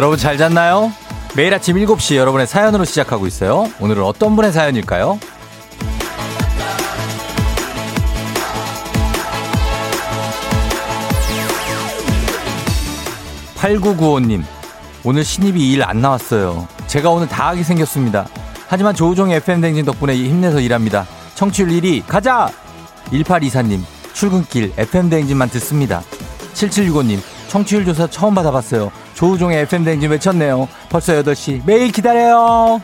여러분 잘 잤나요? 매일 아침 7시 여러분의 사연으로 시작하고 있어요. 오늘은 어떤 분의 사연일까요? 8995님, 오늘 신입이 일 안 나왔어요. 제가 오늘 다 하게 생겼습니다. 하지만 조우종의 FM댕진 덕분에 힘내서 일합니다. 청취율 1위, 가자! 1824님, 출근길 FM댕진만 듣습니다. 7765님, 청취율 조사 처음 받아봤어요. 조우종의 FM댕진 외쳤네요. 벌써 8시. 매일 기다려요!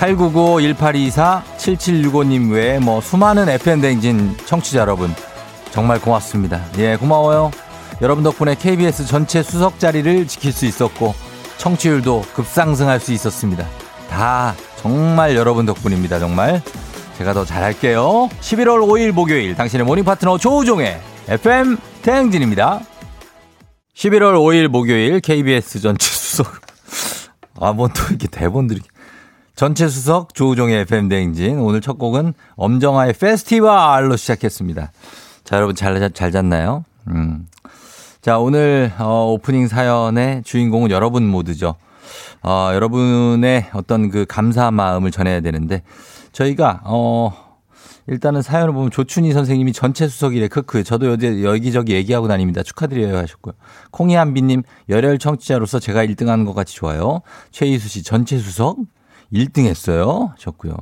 899-1824-7765님 외에 뭐 수많은 FM댕진 청취자 여러분 정말 고맙습니다. 예, 고마워요. 여러분 덕분에 KBS 전체 수석 자리를 지킬 수 있었고 청취율도 급상승할 수 있었습니다. 다 정말 여러분 덕분입니다. 정말 제가 더 잘할게요. 11월 5일 목요일 당신의 morning 파트너 조우종의 FM 대행진입니다. 11월 5일 목요일 KBS 전체 수석 아 뭐 또 이렇게 대본들이 전체 수석 조우종의 FM 대행진 오늘 첫 곡은 엄정화의 페스티벌로 시작했습니다. 자 여러분 잘, 잘 잤나요? 음. 자 오늘 어, 오프닝 사연의 주인공은 여러분 모두죠. 어, 여러분의 어떤 그 감사 마음을 전해야 되는데 저희가 어 일단은 사연을 보면 조춘희 선생님이 전체 수석이래. 크크. 저도 여기저기 얘기하고 다닙니다. 축하드려요 하셨고요. 콩이한비님 열혈 청취자로서 제가 1등하는 것 같이 좋아요. 최희수 씨 전체 수석? 1등 했어요? 하셨고요.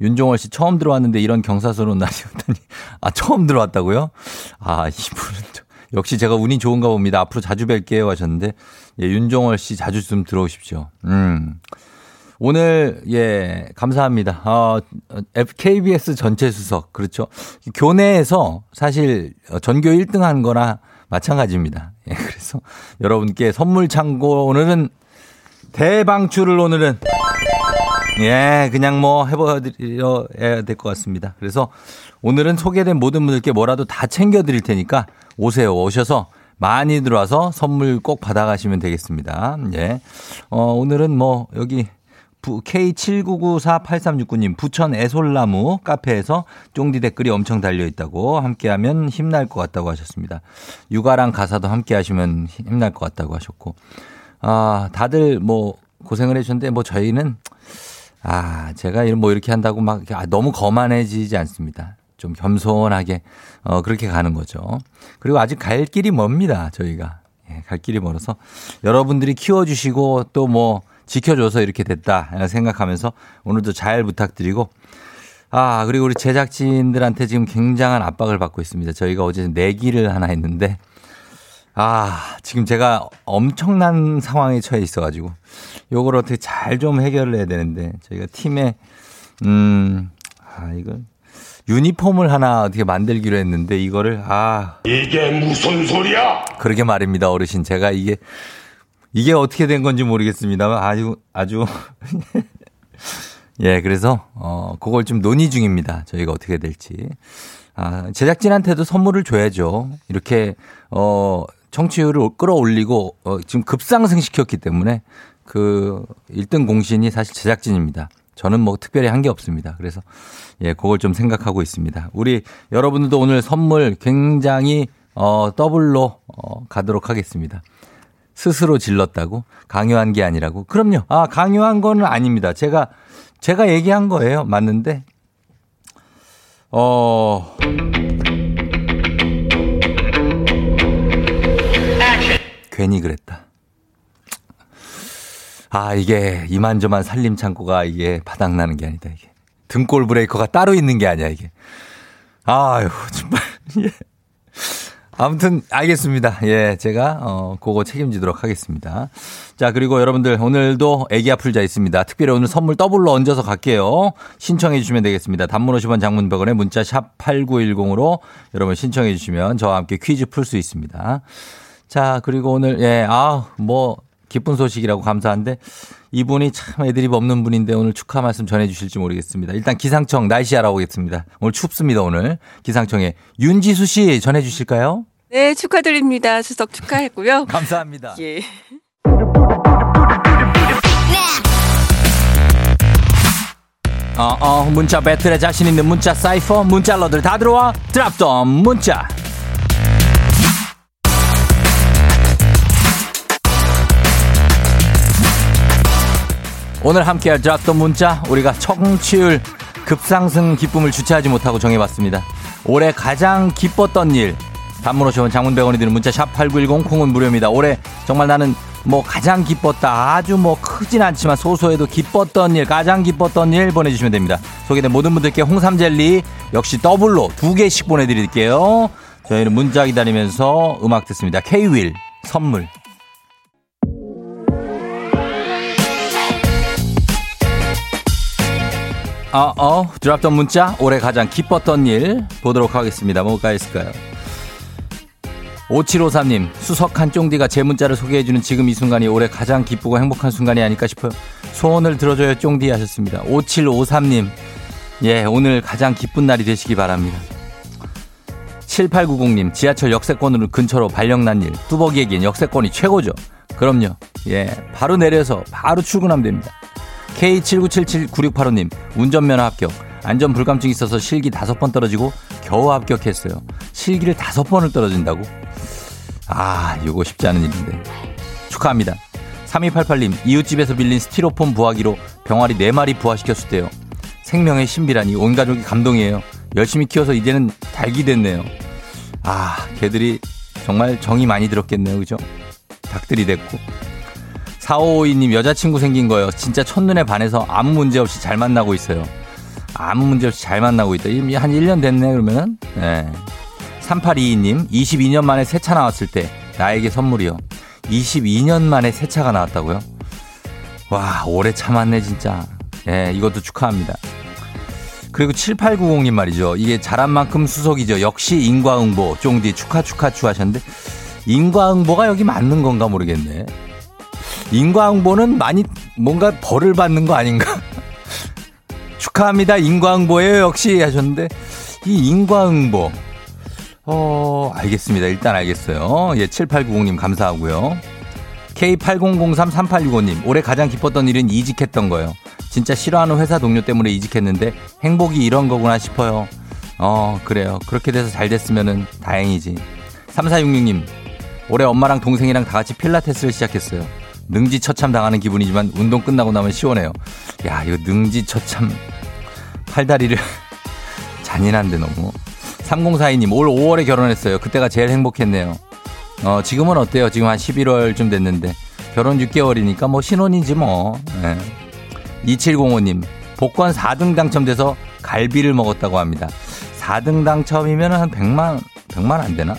윤종월 씨 처음 들어왔는데 이런 경사스러운 날이었다니. 아 처음 들어왔다고요? 아 이분은 역시 제가 운이 좋은가 봅니다 앞으로 자주 뵐게요 하셨는데 예, 윤종월 씨 자주 좀 들어오십시오 음 오늘 예 감사합니다. 어, KBS 전체 수석 그렇죠. 교내에서 사실 전교 1등한 거나 마찬가지입니다. 예, 그래서 여러분께 선물 창고 오늘은 대방출을 오늘은 예 그냥 뭐 해봐야 될 것 같습니다. 그래서 오늘은 소개된 모든 분들께 뭐라도 다 챙겨드릴 테니까 오세요 오셔서 많이 들어와서 선물 꼭 받아가시면 되겠습니다. 예. 어, 오늘은 뭐 여기 K79948369님, 부천 애솔나무 카페에서 쫑디 댓글이 엄청 달려 있다고 함께하면 힘날 것 같다고 하셨습니다. 육아랑 가사도 함께 하시면 힘날 것 같다고 하셨고, 아, 다들 뭐 고생을 해주셨는데, 뭐 저희는, 아, 제가 뭐 이렇게 한다고 막 아, 너무 거만해지지 않습니다. 좀 겸손하게, 어, 그렇게 가는 거죠. 그리고 아직 갈 길이 멉니다, 저희가. 예, 갈 길이 멀어서 여러분들이 키워 주시고 또 뭐 지켜줘서 이렇게 됐다 생각하면서 오늘도 잘 부탁드리고 아 그리고 우리 제작진들한테 지금 굉장한 압박을 받고 있습니다. 저희가 어제 내기를 하나 했는데 아 지금 제가 엄청난 상황에 처해 있어가지고 요걸 어떻게 잘 좀 해결을 해야 되는데 저희가 팀에 음 아 이거 유니폼을 하나 어떻게 만들기로 했는데 이거를 아 이게 무슨 소리야? 그러게 말입니다 어르신 제가 이게 이게 어떻게 된 건지 모르겠습니다만 아주 아주 예, 그래서 어 그걸 좀 논의 중입니다. 저희가 어떻게 될지. 아, 제작진한테도 선물을 줘야죠. 이렇게 어 청취율을 끌어올리고 어 지금 급상승 시켰기 때문에 그 1등 공신이 사실 제작진입니다. 저는 뭐 특별히 한 게 없습니다. 그래서 예, 그걸 좀 생각하고 있습니다. 우리 여러분들도 오늘 선물 굉장히 어 더블로 어 가도록 하겠습니다. 스스로 질렀다고? 강요한 게 아니라고? 그럼요. 아, 강요한 거는 아닙니다. 제가, 제가 얘기한 거예요. 맞는데, 어, 괜히 그랬다. 아, 이게 이만저만 살림 창고가 이게 바닥나는 게 아니다, 이게. 등골 브레이커가 따로 있는 게 아니야, 이게. 아유, 정말. 예. 아무튼 알겠습니다. 예, 제가 어 그거 책임지도록 하겠습니다. 자, 그리고 여러분들 오늘도 애기 아플 자 있습니다. 특별히 오늘 선물 더블로 얹어서 갈게요. 신청해 주시면 되겠습니다. 단문 50원 장문 100원에 문자 샵 8910으로 여러분 신청해 주시면 저와 함께 퀴즈 풀 수 있습니다. 자, 그리고 오늘 예, 아, 뭐 기쁜 소식이라고 감사한데 이분이 참 애드립 없는 분인데 오늘 축하 말씀 전해 주실지 모르겠습니다. 일단 기상청 날씨 알아보겠습니다. 오늘 춥습니다, 오늘. 기상청에 윤지수 씨 전해 주실까요? 네, 축하드립니다. 수석 축하했고요. 감사합니다. 예. 어, 어, 문자 배틀에 자신 있는 문자 사이퍼 문자러들 다 들어와 드랍덤 문자 오늘 함께할 드랍덤 문자 우리가 청취율 급상승 기쁨을 주체하지 못하고 정해봤습니다. 올해 가장 기뻤던 일. 단문 50원 장문 100원이 드는 문자 샵 8910 콩은 무료입니다. 올해 정말 나는 뭐 가장 기뻤다 아주 뭐 크진 않지만 소소해도 기뻤던 일 가장 기뻤던 일 보내주시면 됩니다. 소개된 모든 분들께 홍삼 젤리 역시 더블로 두 개씩 보내드릴게요. 저희는 문자 기다리면서 음악 듣습니다. K-윌 선물 어, 어, 드랍던 문자, 올해 가장 기뻤던 일 보도록 하겠습니다. 뭐가 있을까요? 5753님, 수석한 쫑디가 제 문자를 소개해주는 지금 이 순간이 올해 가장 기쁘고 행복한 순간이 아닐까 싶어요. 소원을 들어줘요, 쫑디 하셨습니다. 5753님, 예, 오늘 가장 기쁜 날이 되시기 바랍니다. 7890님, 지하철 역세권으로 근처로 발령난 일, 뚜벅이에겐 역세권이 최고죠. 그럼요. 예, 바로 내려서 바로 출근하면 됩니다. K79779685님, 운전면허 합격. 안전 불감증 있어서 실기 다섯 번 떨어지고 겨우 합격했어요. 실기를 다섯 번을 떨어진다고? 아, 이거 쉽지 않은 일인데. 축하합니다. 3288님, 이웃집에서 빌린 스티로폼 부화기로 병아리 4마리 부화시켰을 때요. 생명의 신비라니 온 가족이 감동이에요. 열심히 키워서 이제는 닭이 됐네요. 아, 개들이 정말 정이 많이 들었겠네요. 그죠? 닭들이 됐고. 4552님 여자친구 생긴 거예요. 진짜 첫눈에 반해서 아무 문제 없이 잘 만나고 있어요. 아무 문제 없이 잘 만나고 있다. 이미 한 1년 됐네, 그러면은. 네. 3822님, 22년 만에 새 차 나왔을 때 나에게 선물이요. 22년 만에 새 차가 나왔다고요? 와, 오래 참았네, 진짜. 예, 네, 이것도 축하합니다. 그리고 7890님 말이죠. 이게 잘한 만큼 수석이죠. 역시 인과응보, 쫑디 축하 축하 축하하셨는데, 인과응보가 여기 맞는 건가 모르겠네. 인과응보는 많이 뭔가 벌을 받는 거 아닌가? 축하합니다. 인과응보예요. 역시 하셨는데 이 인과응보 어, 알겠습니다. 일단 알겠어요. 예, 7890님 감사하고요. K80033865님 올해 가장 기뻤던 일은 이직했던 거예요. 진짜 싫어하는 회사 동료 때문에 이직했는데 행복이 이런 거구나 싶어요. 어, 그래요. 그렇게 돼서 잘 됐으면은 다행이지. 3466님 올해 엄마랑 동생이랑 다 같이 필라테스를 시작했어요. 능지 처참 당하는 기분이지만 운동 끝나고 나면 시원해요. 야, 이거 능지 처참 팔다리를 잔인한데 너무. 3042님, 올 5월에 결혼했어요. 그때가 제일 행복했네요. 어, 지금은 어때요? 지금 한 11월쯤 됐는데. 결혼 6개월이니까 뭐 신혼이지 뭐. 네. 2705님, 복권 4등 당첨돼서 갈비를 먹었다고 합니다. 4등 당첨이면 한 100만, 100만 안 되나?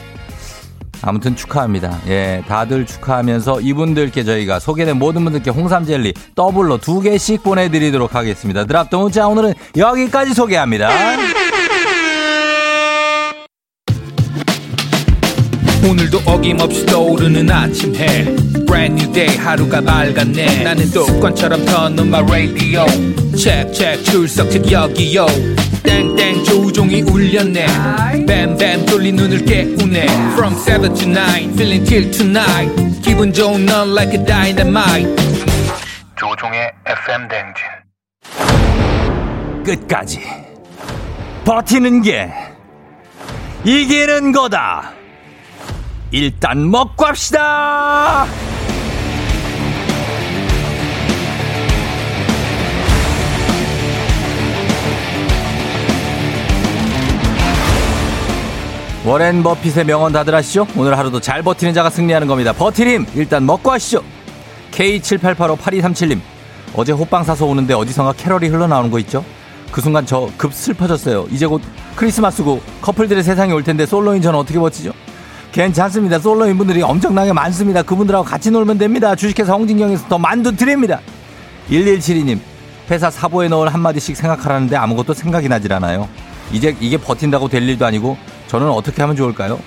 아무튼 축하합니다. 예, 다들 축하하면서 이분들께 저희가 소개된 모든 분들께 홍삼 젤리 더블로 두 개씩 보내드리도록 하겠습니다. 드랍도 문자 오늘은 여기까지 소개합니다. 오늘도 어김없이 떠오르는 아침 해 Brand new day 하루가 밝았네. 나는 습관처럼 트는 my radio. check check 출석책 여기요. 땡땡 조종이 울렸네. 뱀뱀 돌린 눈을 깨우네. From 7 to 9 feeling till tonight. 기분 좋은 넌 like a dynamite. 조종의 FM 댕진. 끝까지. 버티는 게 이기는 거다. 일단 먹고 합시다. 워렌 버핏의 명언 다들 아시죠? 오늘 하루도 잘 버티는 자가 승리하는 겁니다. 버티려면 일단 먹고 하시죠. K78858237님 어제 호빵 사서 오는데 어디선가 캐럴이 흘러나오는 거 있죠? 그 순간 저 급 슬퍼졌어요. 이제 곧 크리스마스고 커플들의 세상이 올 텐데 솔로인 저는 어떻게 버티죠? 괜찮습니다. 솔로인 분들이 엄청나게 많습니다. 그분들하고 같이 놀면 됩니다. 주식회사 홍진경에서 더 만두 드립니다. 1172님 회사 사보에 넣을 한마디씩 생각하라는데 아무것도 생각이 나질 않아요. 이제 이게 버틴다고 될 일도 아니고 저는 어떻게 하면 좋을까요?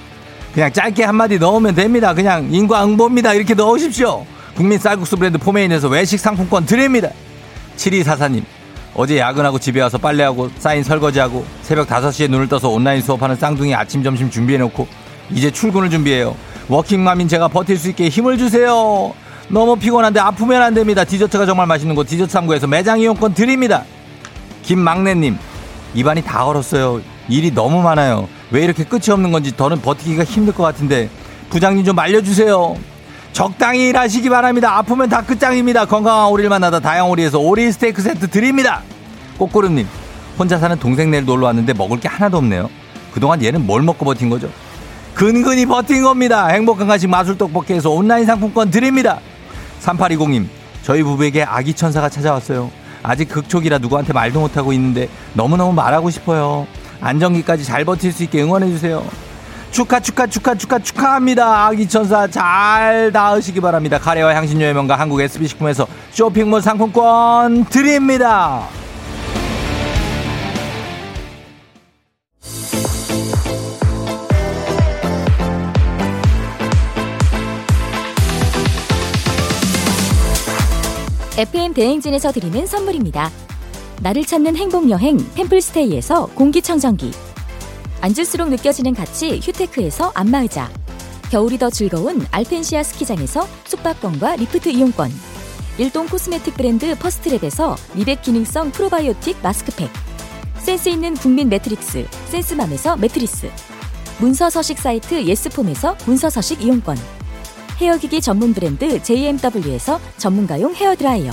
그냥 짧게 한마디 넣으면 됩니다. 그냥 인과응보입니다. 이렇게 넣으십시오. 국민 쌀국수 브랜드 포메인에서 외식 상품권 드립니다. 7244님 어제 야근하고 집에 와서 빨래하고 쌓인 설거지하고 새벽 5시에 눈을 떠서 온라인 수업하는 쌍둥이 아침 점심 준비해놓고 이제 출근을 준비해요. 워킹맘인 제가 버틸 수 있게 힘을 주세요. 너무 피곤한데 아프면 안 됩니다. 디저트가 정말 맛있는 곳 디저트 상구에서 매장 이용권 드립니다. 김막내님, 입안이 다 얼었어요. 일이 너무 많아요. 왜 이렇게 끝이 없는 건지 더는 버티기가 힘들 것 같은데 부장님 좀 알려주세요. 적당히 일하시기 바랍니다. 아프면 다 끝장입니다. 건강한 오리를 만나다 다양오리에서 오리 스테이크 세트 드립니다. 꼬꼬름님, 혼자 사는 동생네를 놀러 왔는데 먹을 게 하나도 없네요. 그동안 얘는 뭘 먹고 버틴 거죠? 근근히 버틴 겁니다. 행복한 간식 마술 떡볶이에서 온라인 상품권 드립니다. 3820님, 저희 부부에게 아기 천사가 찾아왔어요. 아직 극초기라 누구한테 말도 못하고 있는데 너무너무 말하고 싶어요. 안정기까지 잘 버틸 수 있게 응원해주세요. 축하, 축하, 축하, 축하, 축하합니다. 아기 천사 잘 닿으시기 바랍니다. 카레와 향신료의 명가 한국 SB식품에서 쇼핑몰 상품권 드립니다. FM 대행진에서 드리는 선물입니다. 나를 찾는 행복 여행 템플스테이에서 공기 청정기. 앉을수록 느껴지는 가치 휴테크에서 안마 의자. 겨울이 더 즐거운 알펜시아 스키장에서 숙박권과 리프트 이용권. 일동 코스메틱 브랜드 퍼스트랩에서 미백 기능성 프로바이오틱 마스크팩. 센스 있는 국민 매트리스 센스맘에서 매트리스. 문서 서식 사이트 예스폼에서 문서 서식 이용권. 헤어기기 전문 브랜드 JMW에서 전문가용 헤어드라이어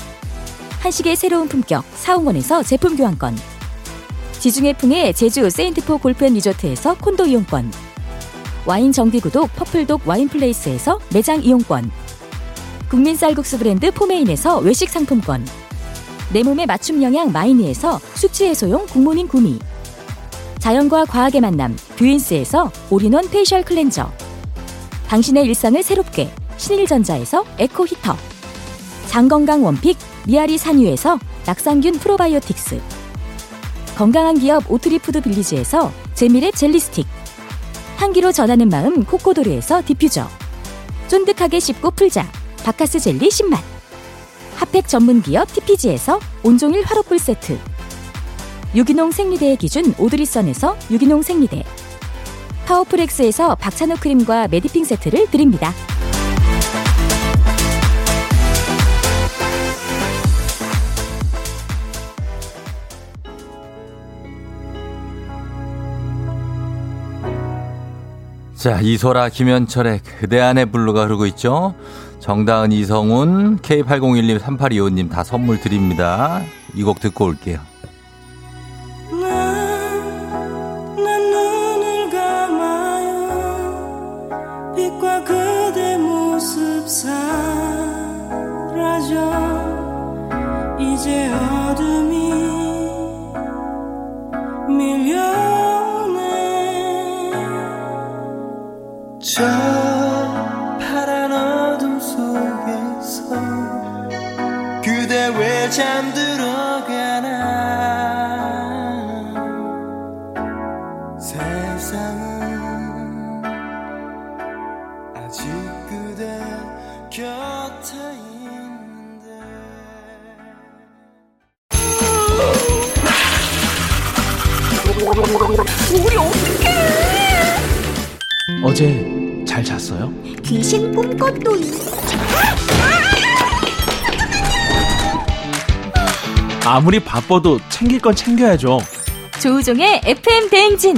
한식의 새로운 품격 사홍원에서 제품 교환권. 지중해 풍의 제주 세인트포 골프앤 리조트에서 콘도 이용권. 와인 정기구독 퍼플독 와인플레이스에서 매장 이용권. 국민 쌀국수 브랜드 포메인에서 외식 상품권. 내 몸에 맞춤 영양 마이니에서 숙취 해소용 굿모닝 구미. 자연과 과학의 만남 뷰인스에서 all-in-one facial cleanser. 당신의 일상을 새롭게 신일전자에서 에코 히터. 장건강 one pick 미아리 산유에서 낙산균 프로바이오틱스. 건강한 기업 오트리푸드 빌리지에서 재미랩 젤리 스틱. 향기로 전하는 마음 코코도르에서 디퓨저. 쫀득하게 씹고 풀자. 박카스 젤리 10만. 핫팩 전문 기업 TPG에서 온종일 화롯불 세트. 유기농 생리대의 기준 오드리선에서 유기농 생리대. 파워풀엑스에서 박찬호 크림과 메디핑 세트를 드립니다. 자, 이소라 김현철의 그대 안의 블루가 흐르고 있죠. 정다은, 이성훈, K8012, 3825님 다 선물 드립니다. 이 곡 듣고 올게요. 귀신 꿈꿨도이 아무리 바빠도 챙길 건 챙겨야죠. 조우종의 FM 대행진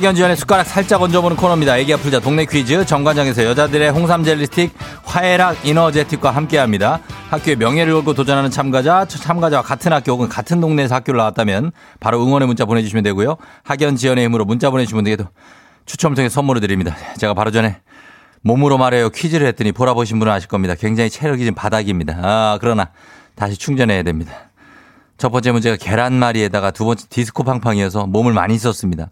학연 지연의 숟가락 살짝 얹어보는 코너입니다. 애기야 풀자 동네 퀴즈 정관장에서 여자들의 홍삼 젤리 스틱 화해락 이너제틱과 함께합니다. 학교의 명예를 걸고 도전하는 참가자 참가자와 같은 학교 혹은 같은 동네에서 학교를 나왔다면 바로 응원의 문자 보내주시면 되고요. 학연 지연의 힘으로 문자 보내주신 분들께도 추첨 통해 선물을 드립니다. 제가 바로 전에 몸으로 말해요 퀴즈를 했더니 보라 보신 분은 아실 겁니다. 굉장히 체력이 지금 바닥입니다. 아 그러나 다시 충전해야 됩니다. 첫 번째 문제가 계란말이에다가 두 번째 디스코 팡팡이어서 몸을 많이 썼습니다.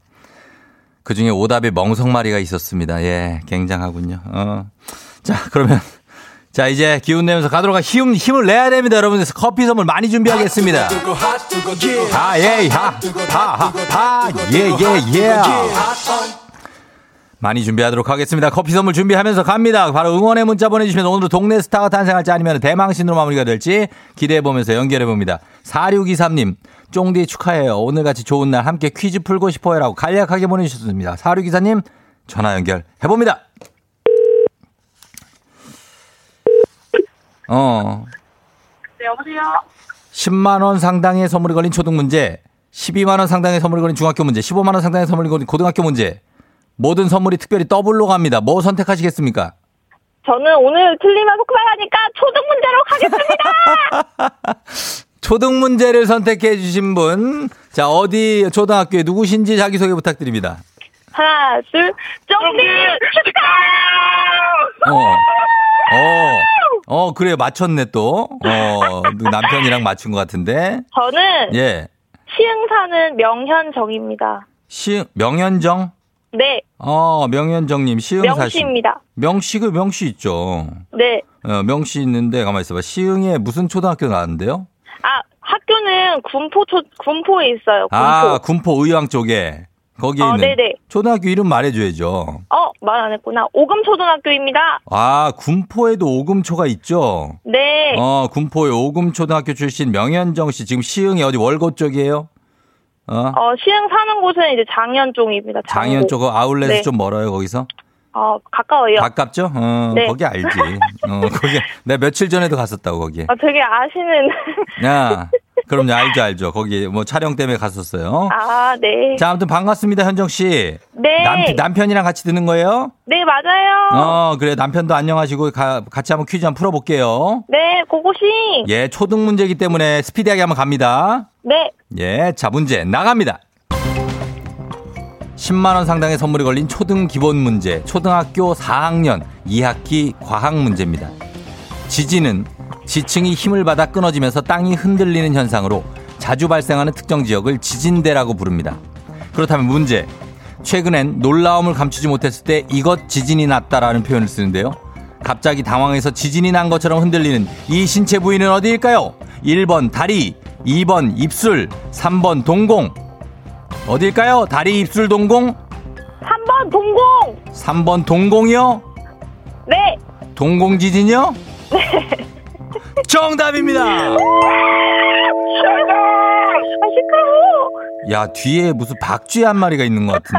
그 중에 오답에 멍석마리가 있었습니다. 예, 굉장하군요. 어. 자, 그러면. 자, 이제 기운 내면서 가도록 하, 힘, 힘을 내야 됩니다, 여러분들. 커피 선물 많이 준비하겠습니다. 아, 예, 하, 파, 하, 파, 예, 예, 예. 많이 준비하도록 하겠습니다. 커피 선물 준비하면서 갑니다. 바로 응원의 문자 보내주시면 오늘도 동네 스타가 탄생할지 아니면 대망신으로 마무리가 될지 기대해보면서 연결해봅니다. 4623님, 쫑디 축하해요. 오늘같이 좋은 날 함께 퀴즈 풀고 싶어요. 라고 간략하게 보내주셨습니다. 4624님, 전화 연결 해봅니다. 어. 네, 여보세요? 10만원 상당의 선물이 걸린 초등 문제, 12만원 상당의 선물이 걸린 중학교 문제, 15만원 상당의 선물이 걸린 고등학교 문제. 모든 선물이 특별히 더블로 갑니다. 뭐 선택하시겠습니까? 저는 오늘 틀리면 속상하니까 초등 문제로 가겠습니다! 초등 문제를 선택해 주신 분. 자, 어디 초등학교에 누구신지 자기소개 부탁드립니다. 하나, 둘, 축하! 어. 어. 어, 그래 맞췄네 또. 어, 남편이랑 맞춘 것 같은데. 저는 예. 시흥 사는 명현정입니다. 시 명현정? 네, 어, 명현정님 시흥 사시. 명시입니다. 명시 그 명시 있죠. 네. 어, 명시 있는데 가만 있어 봐. 시흥에 무슨 초등학교 나왔는데요? 아, 학교는 군포, 초, 군포에 있어요. 군포. 아, 군포 의왕 쪽에 거기에 어, 있는 네네. 초등학교 이름 말해줘야죠. 어, 말 안 했구나. 오금초등학교입니다. 아, 군포에도 오금초가 있죠. 네. 어, 군포의 오금초등학교 출신 명현정 씨 지금 시흥이 어디 월고 쪽이에요? 어? 어, 시흥 사는 곳은 이제 장현 쪽입니다. 장고. 장현 쪽 아울렛이 네. 좀 멀어요 거기서? 어, 가까워요. 가깝죠? 어, 네. 거기 알지. 어, 거기 내가 며칠 전에도 갔었다고 거기에. 어, 되게 아시는. 야, 그럼요 알죠 알죠. 거기 뭐 촬영 때문에 갔었어요. 아, 네. 자, 아무튼 반갑습니다 현정 씨. 네. 남, 남편이랑 같이 듣는 거예요? 네, 맞아요. 어, 그래 남편도 안녕하시고 가- 같이 한번 퀴즈 한번 풀어볼게요. 네, 고고싱. 예, 초등 문제이기 때문에 스피디하게 한번 갑니다. 네. 예, 자, 문제 나갑니다. 10만원 상당의 선물이 걸린 초등 기본 문제, 초등학교 4학년 2학기 과학 문제입니다. 지진은 지층이 힘을 받아 끊어지면서 땅이 흔들리는 현상으로 자주 발생하는 특정 지역을 지진대라고 부릅니다. 그렇다면 문제. 최근엔 놀라움을 감추지 못했을 때 이것 지진이 났다라는 표현을 쓰는데요. 갑자기 당황해서 지진이 난 것처럼 흔들리는 이 신체 부위는 어디일까요? 1번 다리, 2번 입술, 3번 동공. 어딜까요? 다리, 입술, 동공? 3번 동공. 3번 동공이요? 네. 동공 지진이요? 정답입니다. 아, 시끄러워. 야, 뒤에 무슨 박쥐 한 마리가 있는 것 같은.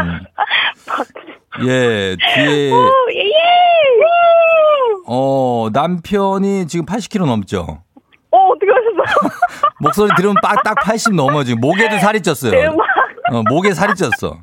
예, 뒤에, 오, 예, 예. 어, 남편이 지금 80kg 넘죠? 어, 어떻게 하셨어요? 목소리 들으면 딱, 딱 80 넘어, 지금. 목에도 살이 쪘어요. 대박. 어, 목에 살이 쪘어.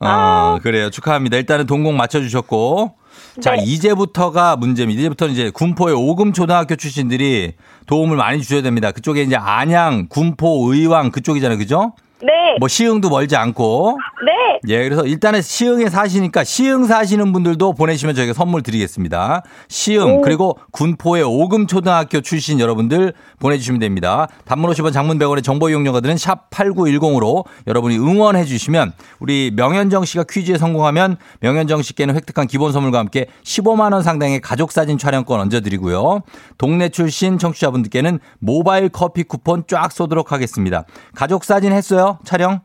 어, 그래요. 축하합니다. 일단은 동공 맞춰주셨고. 자, 네. 이제부터가 문제입니다. 이제부터는 이제 군포의 오금 초등학교 출신들이 도움을 많이 주셔야 됩니다. 그쪽에 이제 안양, 군포, 의왕 그쪽이잖아요. 그죠? 네. 뭐 시흥도 멀지 않고. 네. 예, 그래서 일단은 시흥에 사시니까 시흥 사시는 분들도 보내시면 저희가 선물 드리겠습니다. 시흥 그리고 군포의 오금초등학교 출신 여러분들 보내주시면 됩니다. 단문 50원 장문 100원의 정보 이용료가 드는 샵 8910으로 여러분이 응원해 주시면 우리 명현정 씨가 퀴즈에 성공하면 명현정 씨께는 획득한 기본 선물과 함께 15만 원 상당의 가족 사진 촬영권 얹어 드리고요. 동네 출신 청취자분들께는 모바일 커피 쿠폰 쫙 쏘도록 하겠습니다. 가족 사진 했어요? 촬영?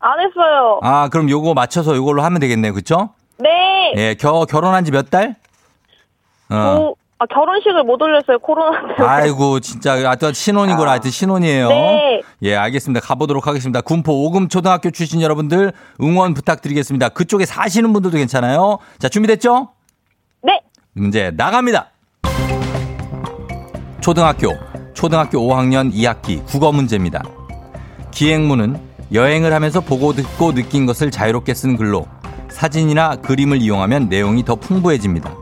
안 했어요. 아, 그럼 요거 맞춰서 요걸로 하면 되겠네요. 그쵸? 네. 예, 겨, 결혼한 지 몇 달? 어, 두, 아, 결혼식을 못 올렸어요, 코로나 때문에. 아이고, 진짜, 하여튼 신혼이구나. 하여튼 신혼이에요. 네. 예, 알겠습니다. 가보도록 하겠습니다. 군포 오금 초등학교 출신 여러분들 응원 부탁드리겠습니다. 그쪽에 사시는 분들도 괜찮아요. 자, 준비됐죠? 네. 문제 나갑니다. 초등학교, 초등학교 5학년 2학기 국어 문제입니다. 기행문은 여행을 하면서 보고 듣고 느낀 것을 자유롭게 쓴 글로 사진이나 그림을 이용하면 내용이 더 풍부해집니다.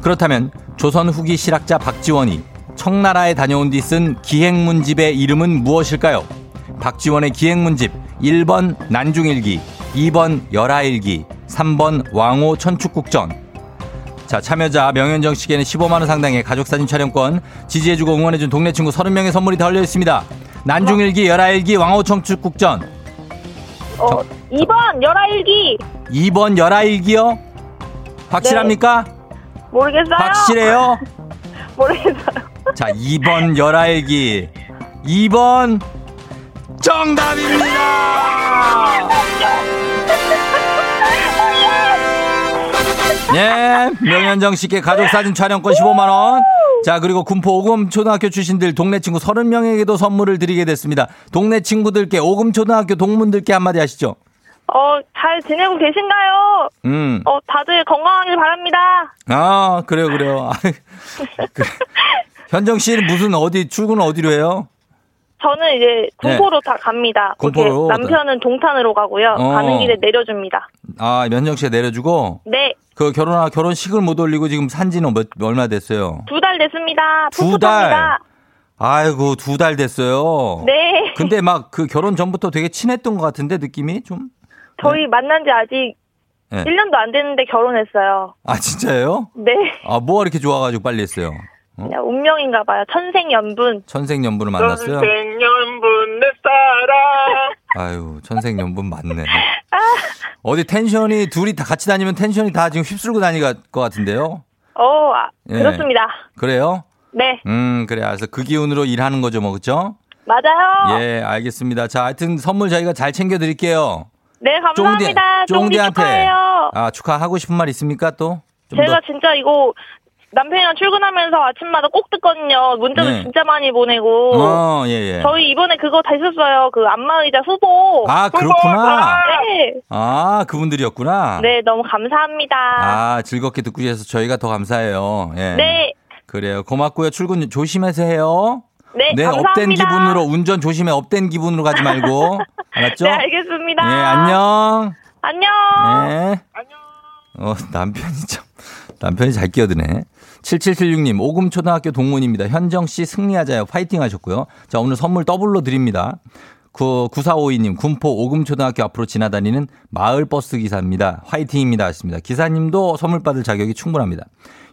그렇다면 조선 후기 실학자 박지원이 청나라에 다녀온 뒤 쓴 기행문집의 이름은 무엇일까요? 박지원의 기행문집 1번 난중일기, 2번 열하일기, 3번 왕호 천축국전. 자, 참여자 명현정 씨에게는 15만 원 상당의 가족사진 촬영권, 지지해주고 응원해준 동네 친구 30명의 선물이 달려 있습니다. 난중일기, 열하일기, 왕호 천축국전. 어, 2번, 열아일기. 2번 열하일기요? 확실합니까? 모르겠어요. 확실해요? 모르겠어요. 자, 2번 열아일기. 2번 정답입니다! 네, 명현정 씨께 가족 사진 촬영권 15만 원. 자, 그리고 군포 오금 초등학교 출신들 동네 친구 30명에게도 선물을 드리게 됐습니다. 동네 친구들께 오금 초등학교 동문들께 한마디 하시죠. 어, 잘 지내고 계신가요? 음. 어, 다들 건강하길 바랍니다. 아, 그래요, 그래요. 아이, 그래. 현정 씨는 무슨 어디 출근 어디로 해요? 저는 이제 군포로 다 갑니다. 네. 군포로 남편은 동탄으로 가고요. 어. 가는 길에 내려줍니다. 아, 면정 씨가 내려주고 네, 그 결혼 결혼식을 못 올리고 지금 산지는 몇, 얼마 됐어요? 두 달 됐습니다. 두 달. 아이고 두 달 됐어요. 네. 근데 막 그 결혼 전부터 되게 친했던 것 같은데 느낌이 좀. 저희 만난 지 아직 네. 1년도 안 됐는데 결혼했어요. 아 진짜예요? 네. 아 뭐가 이렇게 좋아가지고 빨리 했어요? 그냥 운명인가 봐요. 천생연분. 천생연분을 만났어요. 생년분 내 사랑. 아유 천생연분 맞네. 어디 텐션이 둘이 다 같이 다니면 텐션이 다 지금 휩쓸고 다니갈 것 같은데요? 어, 아, 예. 그렇습니다. 그래요? 네, 음 그래 알았어 그 기운으로 일하는 거죠 뭐 그죠? 맞아요. 예 알겠습니다. 자 하여튼 선물 저희가 잘 챙겨드릴게요. 네, 감사합니다. 쫑디 쫑디한테 축하해요. 아 축하하고 싶은 말 있습니까 또? 좀 제가 더. 진짜 이거 남편이랑 출근하면서 아침마다 꼭 듣거든요. 문자도 네. 진짜 많이 보내고. 어, 예, 예. 저희 이번에 그거 다 있었어요. 그 안마의자 후보. 아, 그렇구나. 네. 아, 그분들이었구나. 네, 너무 감사합니다. 아, 즐겁게 듣고 계셔서 저희가 더 감사해요. 예. 네. 그래요. 고맙고요. 출근 조심해서 해요. 네, 네, 감사합니다. up된 기분으로 운전 조심해. up된 기분으로 가지 말고. 알았죠? 네, 알겠습니다. 예, 안녕. 안녕. 네. 어, 남편이 참, 남편이 잘 끼어드네. 7776님, 오금초등학교 동문입니다. 현정씨 승리하자요. 파이팅 하셨고요. 자, 오늘 선물 더블로 드립니다. 그 9452님, 군포 오금초등학교 앞으로 지나다니는 마을버스 기사입니다. 화이팅입니다. 하셨습니다. 기사님도 선물 받을 자격이 충분합니다.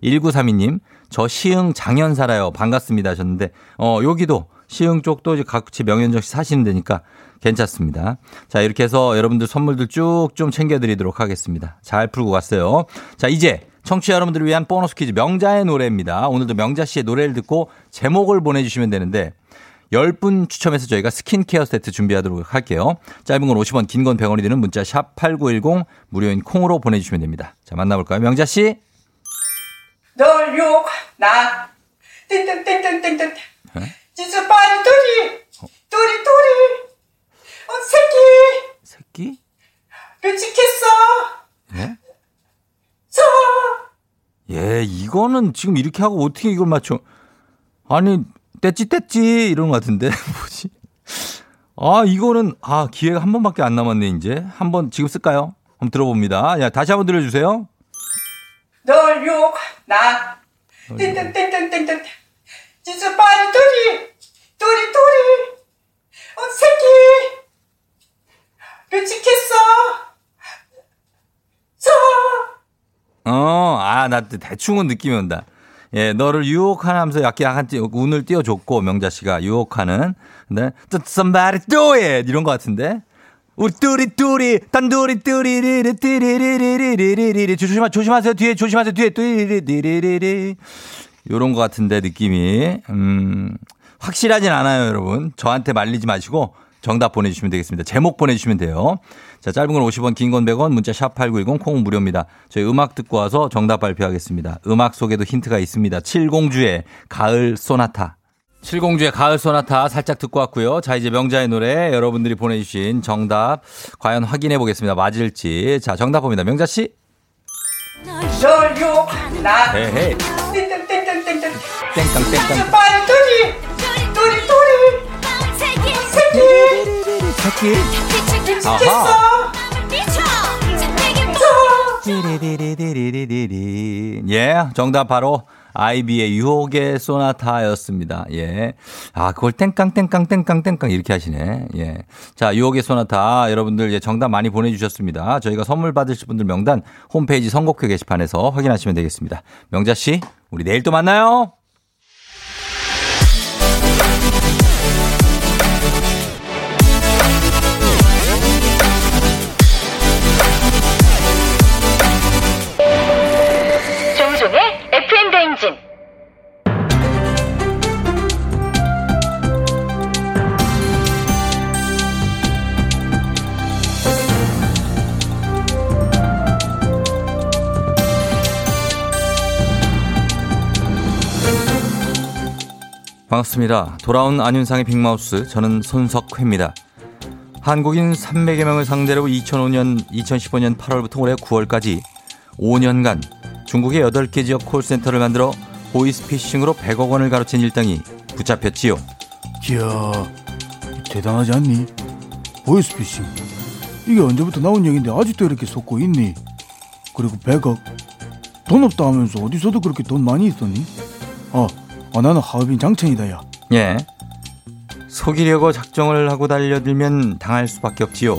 1932님, 저 시흥 장현 살아요. 반갑습니다. 하셨는데, 어, 여기도 시흥 쪽도 각지 명현정 씨 사시는 데니까 괜찮습니다. 자, 이렇게 해서 여러분들 선물들 쭉 좀 챙겨드리도록 하겠습니다. 잘 풀고 갔어요. 자, 이제 청취자 여러분들을 위한 보너스 퀴즈 명자의 노래입니다. 오늘도 명자 씨의 노래를 듣고 제목을 보내주시면 되는데 10분 추첨해서 저희가 스킨케어 세트 준비하도록 할게요. 짧은 건 50원, 긴 건 100원이 드는 문자 샵 8910 무료인 콩으로 보내주시면 됩니다. 자, 만나볼까요? 명자 씨. 널 욕나 띵띵띵띵띵띵 네? 지수 빠리 도리 도리 도리 어 새끼 새끼? 뮤직했어 예? 서 예, 이거는 지금 이렇게 하고 어떻게 이걸 맞춰? 아니, 떼찌 떼찌 이런 것 같은데. 뭐지? 아, 이거는 아 기회가 한 번밖에 안 남았네 이제. 한 번 지금 쓸까요? 한번 들어봅니다. 야, 다시 한번 들려주세요. 널 욕나? 띵띵띵띵띵띵 지수 빠리 도리 도리 도리 어 새끼. 뮤직했어. 서 어, 아, 나 대충은 느낌이 온다. 예, 너를 유혹하면서 약간 약간 띄- 운을 띄워줬고 명자 씨가 유혹하는. 근데 또 somebody do it 이런 것 같은데. 우리 뚜리 뚜리 단두리 뚜리리리 띠리리리리리리리 조심하 조심하세요 뒤에 조심하세요 뒤에 뚜리리리리리리 요런 것 같은데 느낌이 음 확실하진 않아요 여러분 저한테 말리지 마시고 정답 보내주시면 되겠습니다. 제목 보내주시면 돼요. 자, 짧은 건 50원, 긴 건 100원, 문자 샵 8910, 콩은 무료입니다. 저희 음악 듣고 와서 정답 발표하겠습니다. 음악 속에도 힌트가 있습니다. 칠공주의 가을 소나타. 칠공주의 가을 소나타 살짝 듣고 왔고요. 자, 이제 명자의 노래 여러분들이 보내주신 정답 과연 확인해 보겠습니다. 맞을지. 자, 정답 봅니다. 명자 씨. 널 욕하는 나. 땡땡땡땡땡 땡 땡 새끼 새끼. 아하. 띠리리리리리리리. 예, 정답 바로 아이비의 유혹의 소나타였습니다. 예. 아, 그걸 땡깡, 땡깡, 땡깡, 땡깡 이렇게 하시네. 예. 자, 유혹의 소나타 여러분들 예, 정답 많이 보내주셨습니다. 저희가 선물 받으실 분들 명단 홈페이지 선곡표 게시판에서 확인하시면 되겠습니다. 명자씨, 우리 내일 또 만나요! 반갑습니다. 돌아온 안윤상의 빅마우스 저는 손석회입니다. 한국인 300여 명을 상대로 2005년, 2015년 8월부터 올해 9월까지 5년간 중국의 8개 지역 콜센터를 만들어 보이스피싱으로 100억 원을 가로챈 일당이 붙잡혔지요. 이야, 대단하지 않니? 보이스피싱. 이게 언제부터 나온 얘기인데 아직도 이렇게 속고 있니? 그리고 100억. 돈 없다 하면서 어디서도 그렇게 돈 많이 있었니? 아, 아 나는 하업인 장첸이다, 야. 예. 속이려고 작정을 하고 달려들면 당할 수밖에 없지요.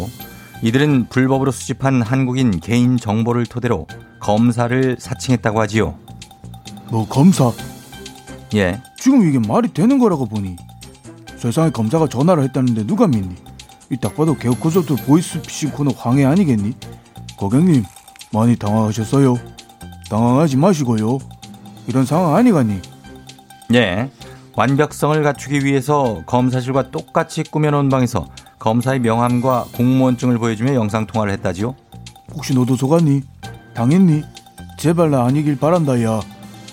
이들은 불법으로 수집한 한국인 개인 정보를 토대로 검사를 사칭했다고 하지요. 뭐 검사? 예. 지금 이게 말이 되는 거라고 보니 세상에 검사가 전화를 했다는데 누가 믿니? 이 딱 봐도 개업 콘서트 보이스피싱 코너 황해 아니겠니? 고객님 많이 당황하셨어요. 당황하지 마시고요. 이런 상황 아니가니? 예. 완벽성을 갖추기 위해서 검사실과 똑같이 꾸며놓은 방에서 검사의 명함과 공무원증을 보여주며 영상통화를 했다지요. 혹시 너도 속았니? 당했니? 제발 나 아니길 바란다 야.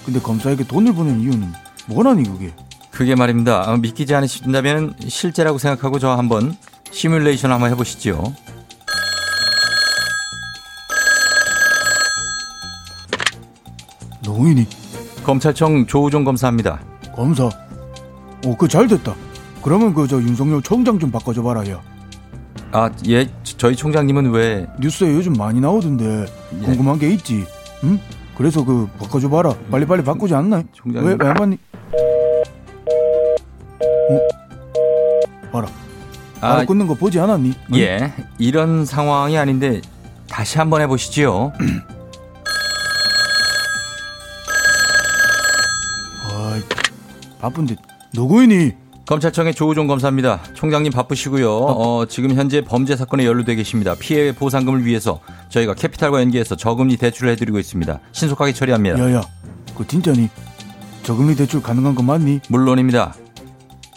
근데 검사에게 돈을 보낸 이유는 뭐라니 그게? 그게 말입니다. 어, 믿기지 않으신다면 실제라고 생각하고 저 한번 시뮬레이션 한번 해보시죠. 노인이 검찰청 조우종 검사입니다. 검사. 오, 그 잘 됐다. 그러면 그 저 윤석열 총장 좀 바꿔줘 봐라 야. 아, 예, 저희 총장님은 왜 뉴스에 요즘 많이 나오던데 예. 궁금한 게 있지. 응? 그래서 그 바꿔줘 봐라. 빨리 빨리 바꾸지 않나? 총장님. 왜왜안 받니? 어? 봐라. 바로 아, 끊는 거 보지 않았니? 응? 예, 이런 상황이 아닌데 다시 한번 해보시지요. 바쁜데 누구이니? 검찰청의 조우종 검사입니다. 총장님 바쁘시고요. 어, 지금 현재 범죄 사건에 연루돼 계십니다. 피해 보상금을 위해서 저희가 캐피탈과 연계해서 저금리 대출을 해드리고 있습니다. 신속하게 처리합니다. 야야, 그 진짜니? 저금리 대출 가능한 거 맞니? 물론입니다.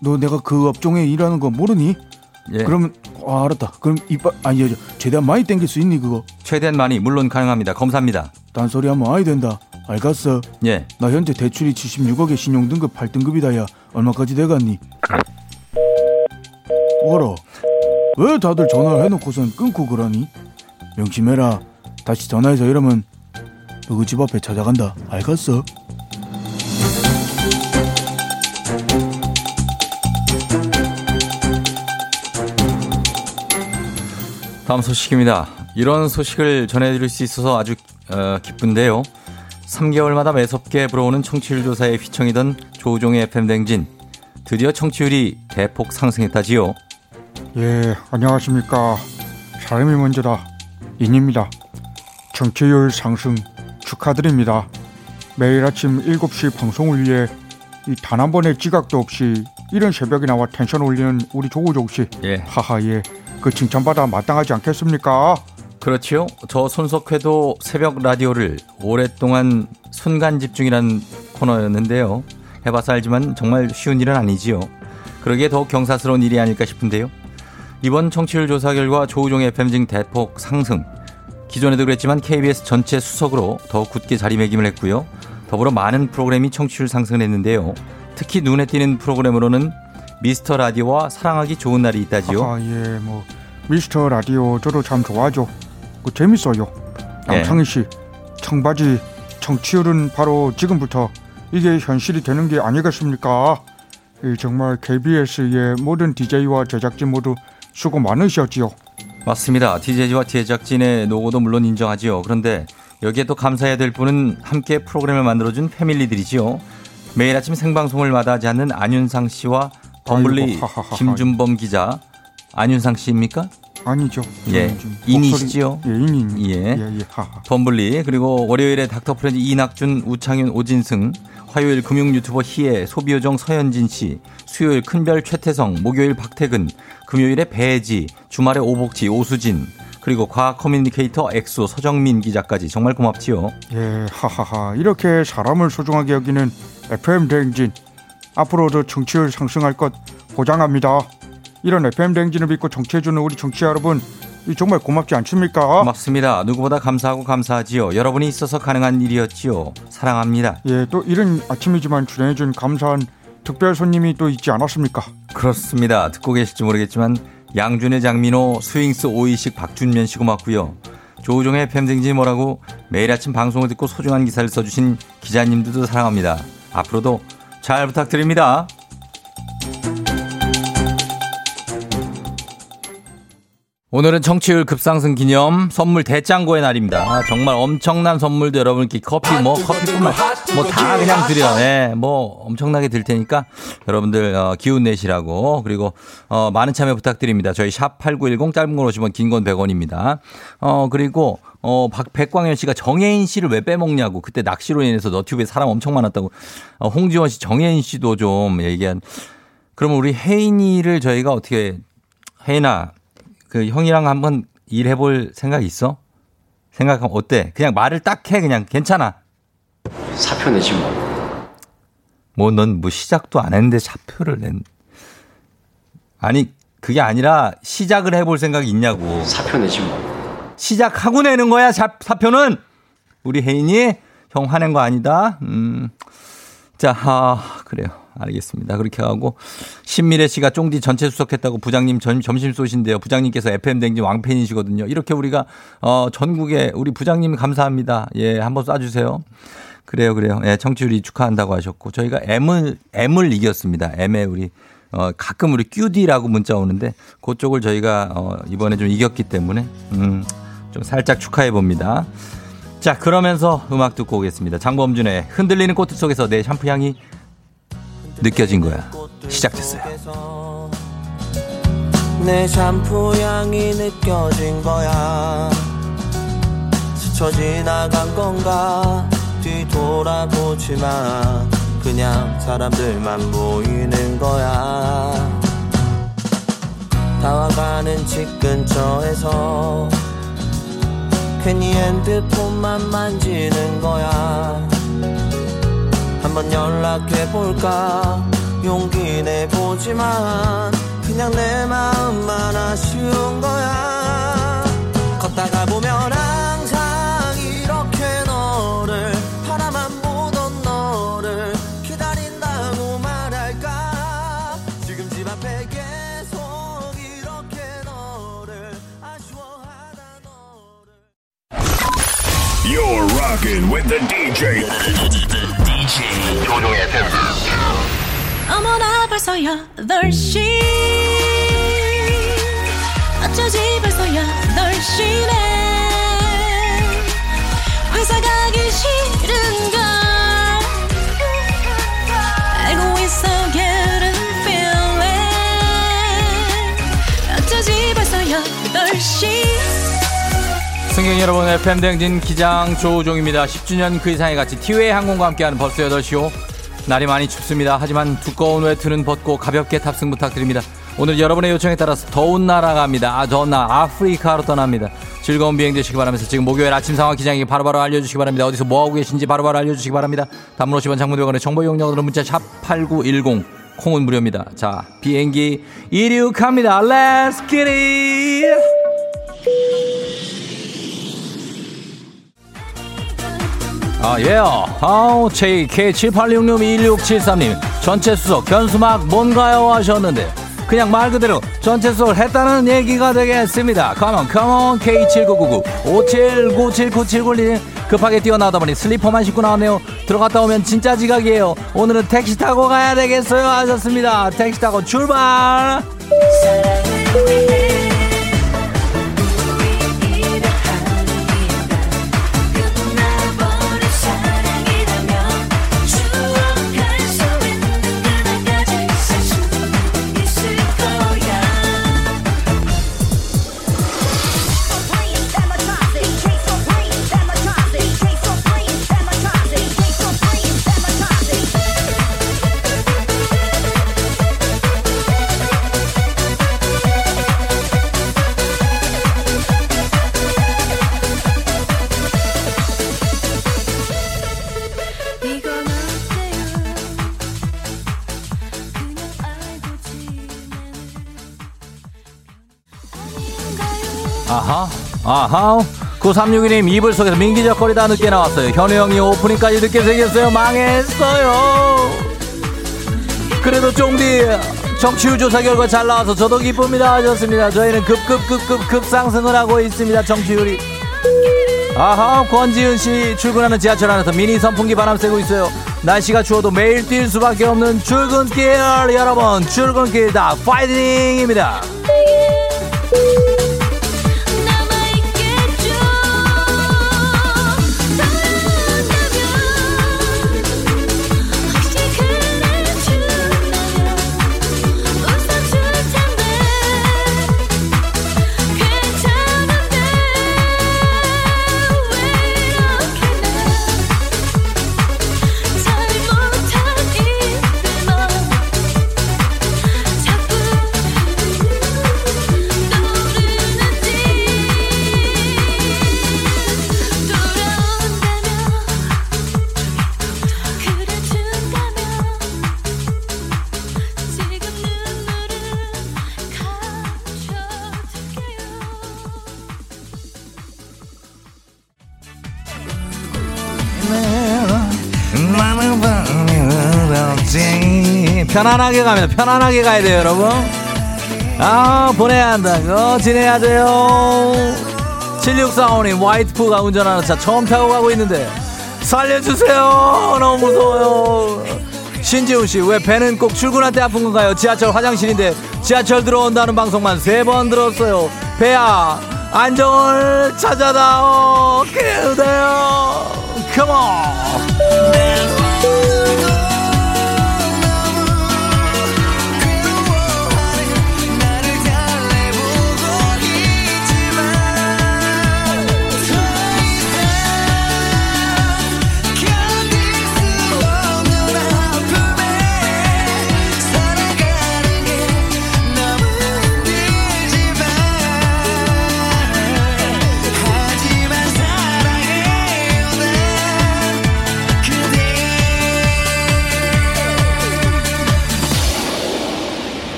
너 내가 그 업종에 일하는 거 모르니? 예, 그러면 아 알았다. 그럼 이빨 아니 저 최대한 많이 땡길 수 있니 그거? 최대한 많이 물론 가능합니다. 검사입니다. 딴소리 하면 아이 된다. 알겠어. 예, 나 현재 대출이 76억에 신용 등급 8등급이다 야. 얼마까지 돼갔니? 어라. 왜 다들 전화를 해놓고선 끊고 그러니? 명심해라. 다시 전화해서 이러면 누구 집 앞에 찾아간다. 알겠어? 다음 소식입니다. 이런 소식을 전해드릴 수 있어서 아주 어, 기쁜데요. 3개월마다 매섭게 불어오는 청취율 조사에 휘청이던 조우종의 FM 댕진. 드디어 청취율이 대폭 상승했다지요. 예, 안녕하십니까. 사람이 먼저다. 인입니다. 정치율 상승 축하드립니다. 매일 아침 7시 방송을 위해 이단한 번의 지각도 없이 이런 새벽에 나와 텐션 올리는 우리 조우종 씨. 예. 하하 예. 그 칭찬받아 마땅하지 않겠습니까? 그렇지요. 저 손석회도 새벽 라디오를 오랫동안 순간 집중이라는 코너였는데요. 해봐서 알지만 정말 쉬운 일은 아니지요. 그러기에 더욱 경사스러운 일이 아닐까 싶은데요. 이번 청취율 조사 결과 조우종의 FM징 대폭 상승. 기존에도 그랬지만 KBS 전체 수석으로 더욱 굳게 자리매김을 했고요. 더불어 많은 프로그램이 청취율 상승을 했는데요. 특히 눈에 띄는 프로그램으로는 미스터 라디오와 사랑하기 좋은 날이 있다지요. 아, 예, 뭐 미스터 라디오 저도 참 좋아하죠. 그 재밌어요. 양창희 씨, 청바지 청취율은 바로 지금부터 이게 현실이 되는 게 아니겠습니까? 이 정말 KBS의 모든 DJ와 제작진 모두 수고 많으셨지요. 맞습니다. DJ와 제작진의 노고도 물론 인정하지요. 그런데 여기에 또 감사해야 될 분은 함께 프로그램을 만들어준 패밀리들이지요. 매일 아침 생방송을 마다하지 않는 안윤상 씨와 하하하하. 김준범 기자. 안윤상 씨입니까? 아니죠. 예. 목소리- 예, 인인. 예. 예, 예, 하하. 덤블리 그리고 월요일에 닥터 프렌즈 이낙준, 우창윤, 오진승, 화요일 금융 유튜버 희애, 소비요정 서현진 씨, 수요일 큰별 최태성, 목요일 박태근, 금요일에 배지, 주말에 오복지, 오수진, 그리고 과학 communicator 엑소 서정민 기자까지 정말 고맙지요. 예, 하하하. 이렇게 사람을 소중하게 여기는 FM 대행진. 앞으로도 청취율 상승할 것 보장합니다. 이런 FM 대행진을 믿고 정치해주는 우리 정치 여러분, 이 정말 고맙지 않습니까? 맞습니다. 누구보다 감사하고 감사하지요. 여러분이 있어서 가능한 일이었지요. 사랑합니다. 예, 또 이른 아침이지만 출연해준 감사한 특별 손님이 또 있지 않았습니까? 그렇습니다. 듣고 계실지 모르겠지만 양준의 장민호, 스윙스 오이식 박준면 씨 고맙고요. 조우종의 팬댕진이 뭐라고 매일 아침 방송을 듣고 소중한 기사를 써주신 기자님들도 사랑합니다. 앞으로도 잘 부탁드립니다. 오늘은 청취율 급상승 기념 선물 대짱고의 날입니다. 아, 정말 엄청난 선물도 여러분께 커피 뭐 커피뿐만 뭐 다 그냥 드려. 네, 뭐 엄청나게 드릴 테니까 여러분들 어, 기운 내시라고 그리고 어, 많은 참여 부탁드립니다. 저희 샵 8910 짧은 건 50원 긴건 100원입니다. 어 그리고 어, 박, 백광현 씨가 정혜인 씨를 왜 빼먹냐고. 그때 낚시로 인해서 너튜브에 사람 엄청 많았다고. 어, 홍지원 씨, 정혜인 씨도 좀 얘기한. 그러면 우리 혜인이를 저희가 어떻게, 혜인아, 그 형이랑 한번 일해볼 생각 있어? 생각하면 어때? 그냥 말을 딱 해, 그냥. 괜찮아. 사표 내지 뭐. 뭐, 넌 뭐 시작도 안 했는데 사표를 낸. 아니, 그게 아니라 시작을 해볼 생각이 있냐고. 사표 내지 뭐. 시작하고 내는 거야, 사, 사표는. 우리 혜인이 형 화낸 거 아니다. 음. 자, 아, 그래요. 알겠습니다. 그렇게 하고 신미래 씨가 쫑디 전체 수석했다고 부장님 점, 점심 쏘신대요. 부장님께서 FM 댕진 왕팬이시거든요. 이렇게 우리가 어 전국에 우리 부장님 감사합니다. 예, 한번 쏴 주세요. 그래요, 그래요. 예, 청취율이 축하한다고 하셨고 저희가 M을 M을 이겼습니다. M에 우리 어 가끔 우리 QD라고 문자 오는데 그쪽을 저희가 어 이번에 좀 이겼기 때문에 음 좀 살짝 축하해 봅니다. 자, 그러면서 음악 듣고 오겠습니다. 장범준의 흔들리는 꽃 속에서 내 샴푸 향이 느껴진 거야. 시작됐어요. 내 샴푸 향이 느껴진 거야 스쳐 지나간 건가 뒤돌아보지만 그냥 사람들만 보이는 거야 다와가는 집 근처에서 괜히 핸드폰만 만지는 거야 한번 연락해볼까? 용기 내보지만 그냥 내 마음만 아쉬운 거야. 걷다가 보면 항상 이렇게 너를 바라만 보던 너를 기다린다고 말할까? 지금 집 앞에 계속 이렇게 너를 아쉬워하다 You're rocking with the DJ. 조종의 FM. 어머나 벌써 8시 어쩌지 벌써 8시네 회사 가기 싫은걸 알고 있어 getting feeling 어쩌지 벌써 8시 승객 여러분, FM 댕진 기장 조우종입니다. 10주년 그 이상의 가치 티웨이 항공과 함께하는 버스 8시호. 날이 많이 춥습니다. 하지만 두꺼운 외투는 벗고 가볍게 탑승 부탁드립니다. 오늘 여러분의 요청에 따라서 더운 나라 갑니다. 아, 더운 나라 아프리카로 떠납니다. 즐거운 비행 되시기 바라면서 지금 목요일 아침 상황 기장에게 바로바로 알려주시기 바랍니다. 어디서 뭐하고 계신지 바로바로 알려주시기 바랍니다. 단문 50원 장문대원의 정보 용량으로 문자 샵 8910 콩은 무료입니다. 자, 비행기 이륙합니다. Let's get it! 아, 예요. 아우, JK7866님, 1673님, 전체 수석, 변수막 뭔가요? 하셨는데, 그냥 말 그대로 전체 수석을 했다는 얘기가 되겠습니다. 컴온, 컴온, K7999, 57979791님, 급하게 뛰어나오다 보니 슬리퍼만 신고 나왔네요. 들어갔다 오면 진짜 지각이에요. 오늘은 택시 타고 가야 되겠어요. 하셨습니다. 택시 타고 출발! 아하, 아하. 9361님 이불 속에서 민기적거리다 늦게 나왔어요. 현우 형이 오프닝까지 늦게 생겼어요. 망했어요. 그래도 쫑디 정치율 조사 결과 잘 나와서 저도 기쁩니다. 하셨습니다. 저희는 급급급급 급상승을 하고 있습니다. 정치율이. 아하, 권지은 씨 출근하는 지하철 안에서 미니 선풍기 바람 쐬고 있어요. 날씨가 추워도 매일 뛸 수밖에 없는 출근길 여러분 출근길 다 파이팅입니다. 편안하게 갑니다. 편안하게 가야 돼요, 여러분. 아, 보내야 한다고. 지내야 돼요. 7645님, 와이트프가 운전하는 차 처음 타고 가고 있는데, 살려주세요. 너무 무서워요. 신지훈 씨, 왜 배는 꼭 출근할 때 아픈 건가요? 지하철 화장실인데, 지하철 들어온다는 방송만 세 번 들었어요. 배야, 안정을 찾아다오. 그래요. 컴온.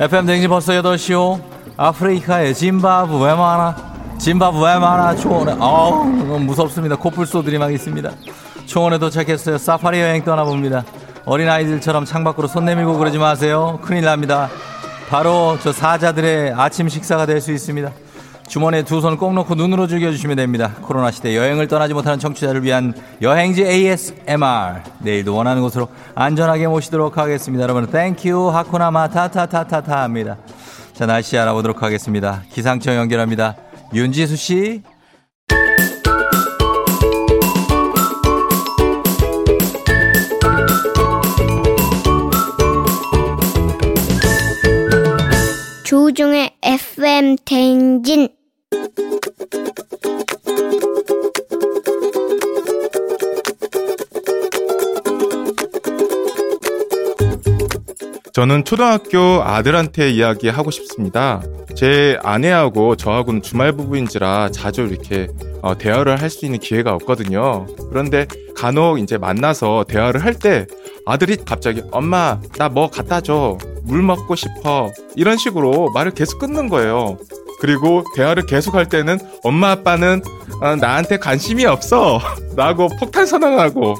FM 댕지 벌써 8시오. 아프리카의 짐바브웨 마나. 짐바브웨 마나 초원에. 어우, 무섭습니다. 코뿔소 들이 막 있습니다. 초원에 도착했어요. 사파리 여행 떠나봅니다. 어린아이들처럼 창밖으로 손 내밀고 그러지 마세요. 큰일 납니다. 바로 저 사자들의 아침 식사가 될 수 있습니다. 주머니에 두손꼭 넣고 눈으로 즐겨주시면 됩니다. 코로나 시대 여행을 떠나지 못하는 청취자를 위한 여행지 ASMR. 내일도 원하는 곳으로 안전하게 모시도록 하겠습니다. 여러분, thank you, hakuna ma tatatatata 합니다. 자, 날씨 알아보도록 하겠습니다. 기상청 연결합니다. 윤지수 씨. 조우종의 FM 대행진 저는 초등학교 아들한테 이야기하고 싶습니다. 제 아내하고 저하고는 주말 부부인지라 자주 이렇게 어, 대화를 할 수 있는 기회가 없거든요. 그런데 간혹 이제 만나서 대화를 할 때 아들이 갑자기 엄마 나 뭐 갖다 줘. 물 먹고 싶어. 이런 식으로 말을 계속 끊는 거예요. 그리고 대화를 계속 할 때는 엄마 아빠는 어, 나한테 관심이 없어. 라고 폭탄 선언하고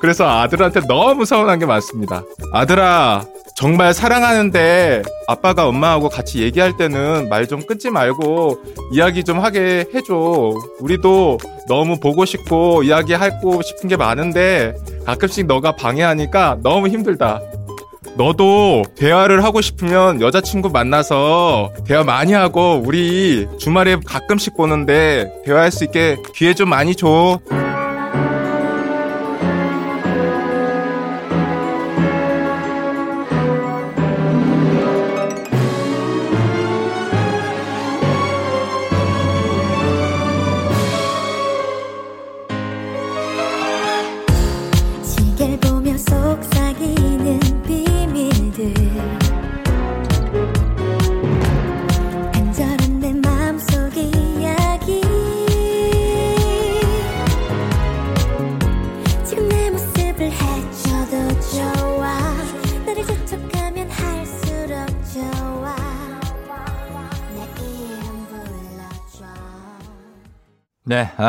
그래서 아들한테 너무 서운한 게 많습니다. 아들아, 정말 사랑하는데 아빠가 엄마하고 같이 얘기할 때는 말 좀 끊지 말고 이야기 좀 하게 해줘. 우리도 너무 보고 싶고 이야기하고 싶은 게 많은데 가끔씩 너가 방해하니까 너무 힘들다. 너도 대화를 하고 싶으면 여자친구 만나서 대화 많이 하고 우리 주말에 가끔씩 보는데 대화할 수 있게 기회 좀 많이 줘.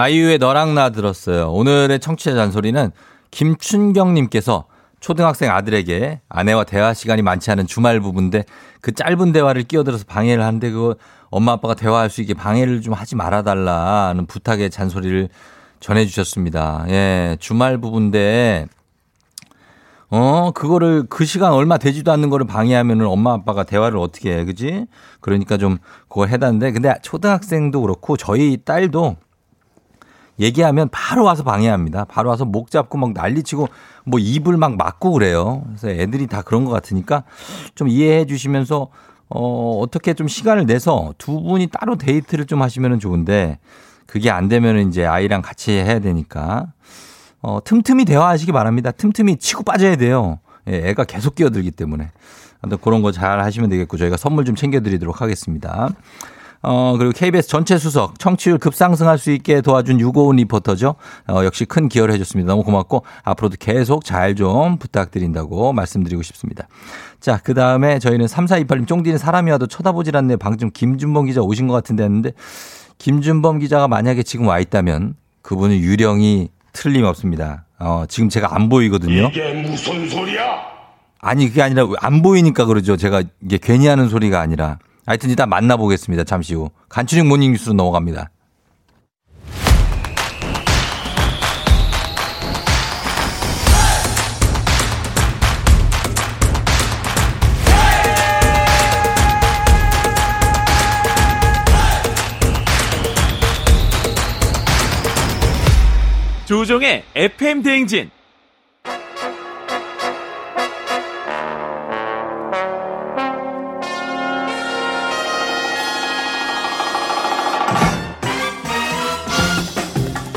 아이유의 너랑 나 들었어요. 오늘의 청취자 잔소리는 김춘경님께서 초등학생 아들에게 아내와 대화 시간이 많지 않은 주말 부부인데 그 짧은 대화를 끼어들어서 방해를 하는데 그거 엄마 아빠가 대화할 수 있게 방해를 좀 하지 말아달라는 부탁의 잔소리를 전해주셨습니다. 예, 주말 부부인데 어, 그거를 그 시간 얼마 되지도 않는 거를 방해하면은 엄마 아빠가 대화를 어떻게 해, 그지? 그러니까 좀 그거 해다는데 근데 초등학생도 그렇고 저희 딸도 얘기하면 바로 와서 방해합니다. 바로 와서 목 잡고 막 난리치고 뭐 입을 막 막고 그래요. 그래서 애들이 다 그런 것 같으니까 좀 이해해 주시면서 어, 어떻게 좀 시간을 내서 두 분이 따로 데이트를 좀 하시면 좋은데 그게 안 되면 이제 아이랑 같이 해야 되니까 어, 틈틈이 대화하시기 바랍니다. 틈틈이 치고 빠져야 돼요. 예, 애가 계속 끼어들기 때문에. 아무튼 그런 거 잘 하시면 되겠고 저희가 선물 좀 챙겨드리도록 하겠습니다. 어, 그리고 KBS 전체 수석, 청취율 급상승할 수 있게 도와준 유고은 리포터죠. 어, 역시 큰 기여를 해줬습니다. 너무 고맙고, 앞으로도 계속 잘 좀 부탁드린다고 말씀드리고 싶습니다. 자, 그 다음에 저희는 3428님, 쫑디는 사람이 와도 쳐다보질 않네. 방금 김준범 기자 오신 것 같은데 했는데, 김준범 기자가 만약에 지금 와 있다면, 그분은 유령이 틀림없습니다. 어, 지금 제가 안 보이거든요. 이게 무슨 소리야? 아니, 그게 아니라 안 보이니까 그러죠. 제가 이게 괜히 하는 소리가 아니라. 하여튼 일단 만나보겠습니다. 잠시 후. 간추린 모닝 뉴스로 넘어갑니다. 조우종의 FM 대행진.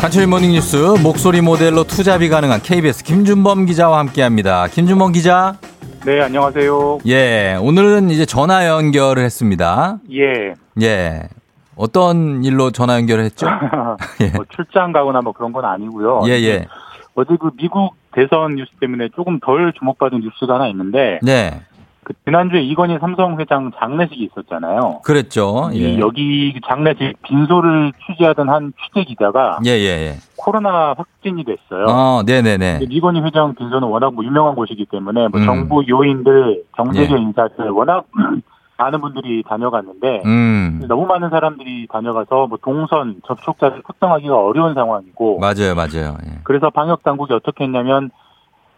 간추린 morning 뉴스 목소리 모델로 투잡이 가능한 KBS 김준범 기자와 함께합니다. 김준범 기자. 네, 안녕하세요. 예, 오늘은 이제 전화 연결을 했습니다. 예. 예. 어떤 일로 전화 연결을 했죠? 예. 뭐 출장 가거나 뭐 그런 건 아니고요. 예, 예. 어제 그 미국 대선 뉴스 때문에 조금 덜 주목받은 뉴스가 하나 있는데 네. 그 지난주에 이건희 삼성 회장 장례식이 있었잖아요. 그랬죠. 예. 이 여기 장례식 빈소를 취재하던 한 취재 기자가 예, 예, 예. 코로나 확진이 됐어요. 어, 네네네. 이건희 회장 빈소는 워낙 뭐 유명한 곳이기 때문에 뭐 음. 정부 요인들, 경제계 예. 인사들 워낙 많은 분들이 다녀갔는데 음. 너무 많은 사람들이 다녀가서 뭐 동선 접촉자를 특정하기가 어려운 상황이고 맞아요, 맞아요. 예. 그래서 방역 당국이 어떻게 했냐면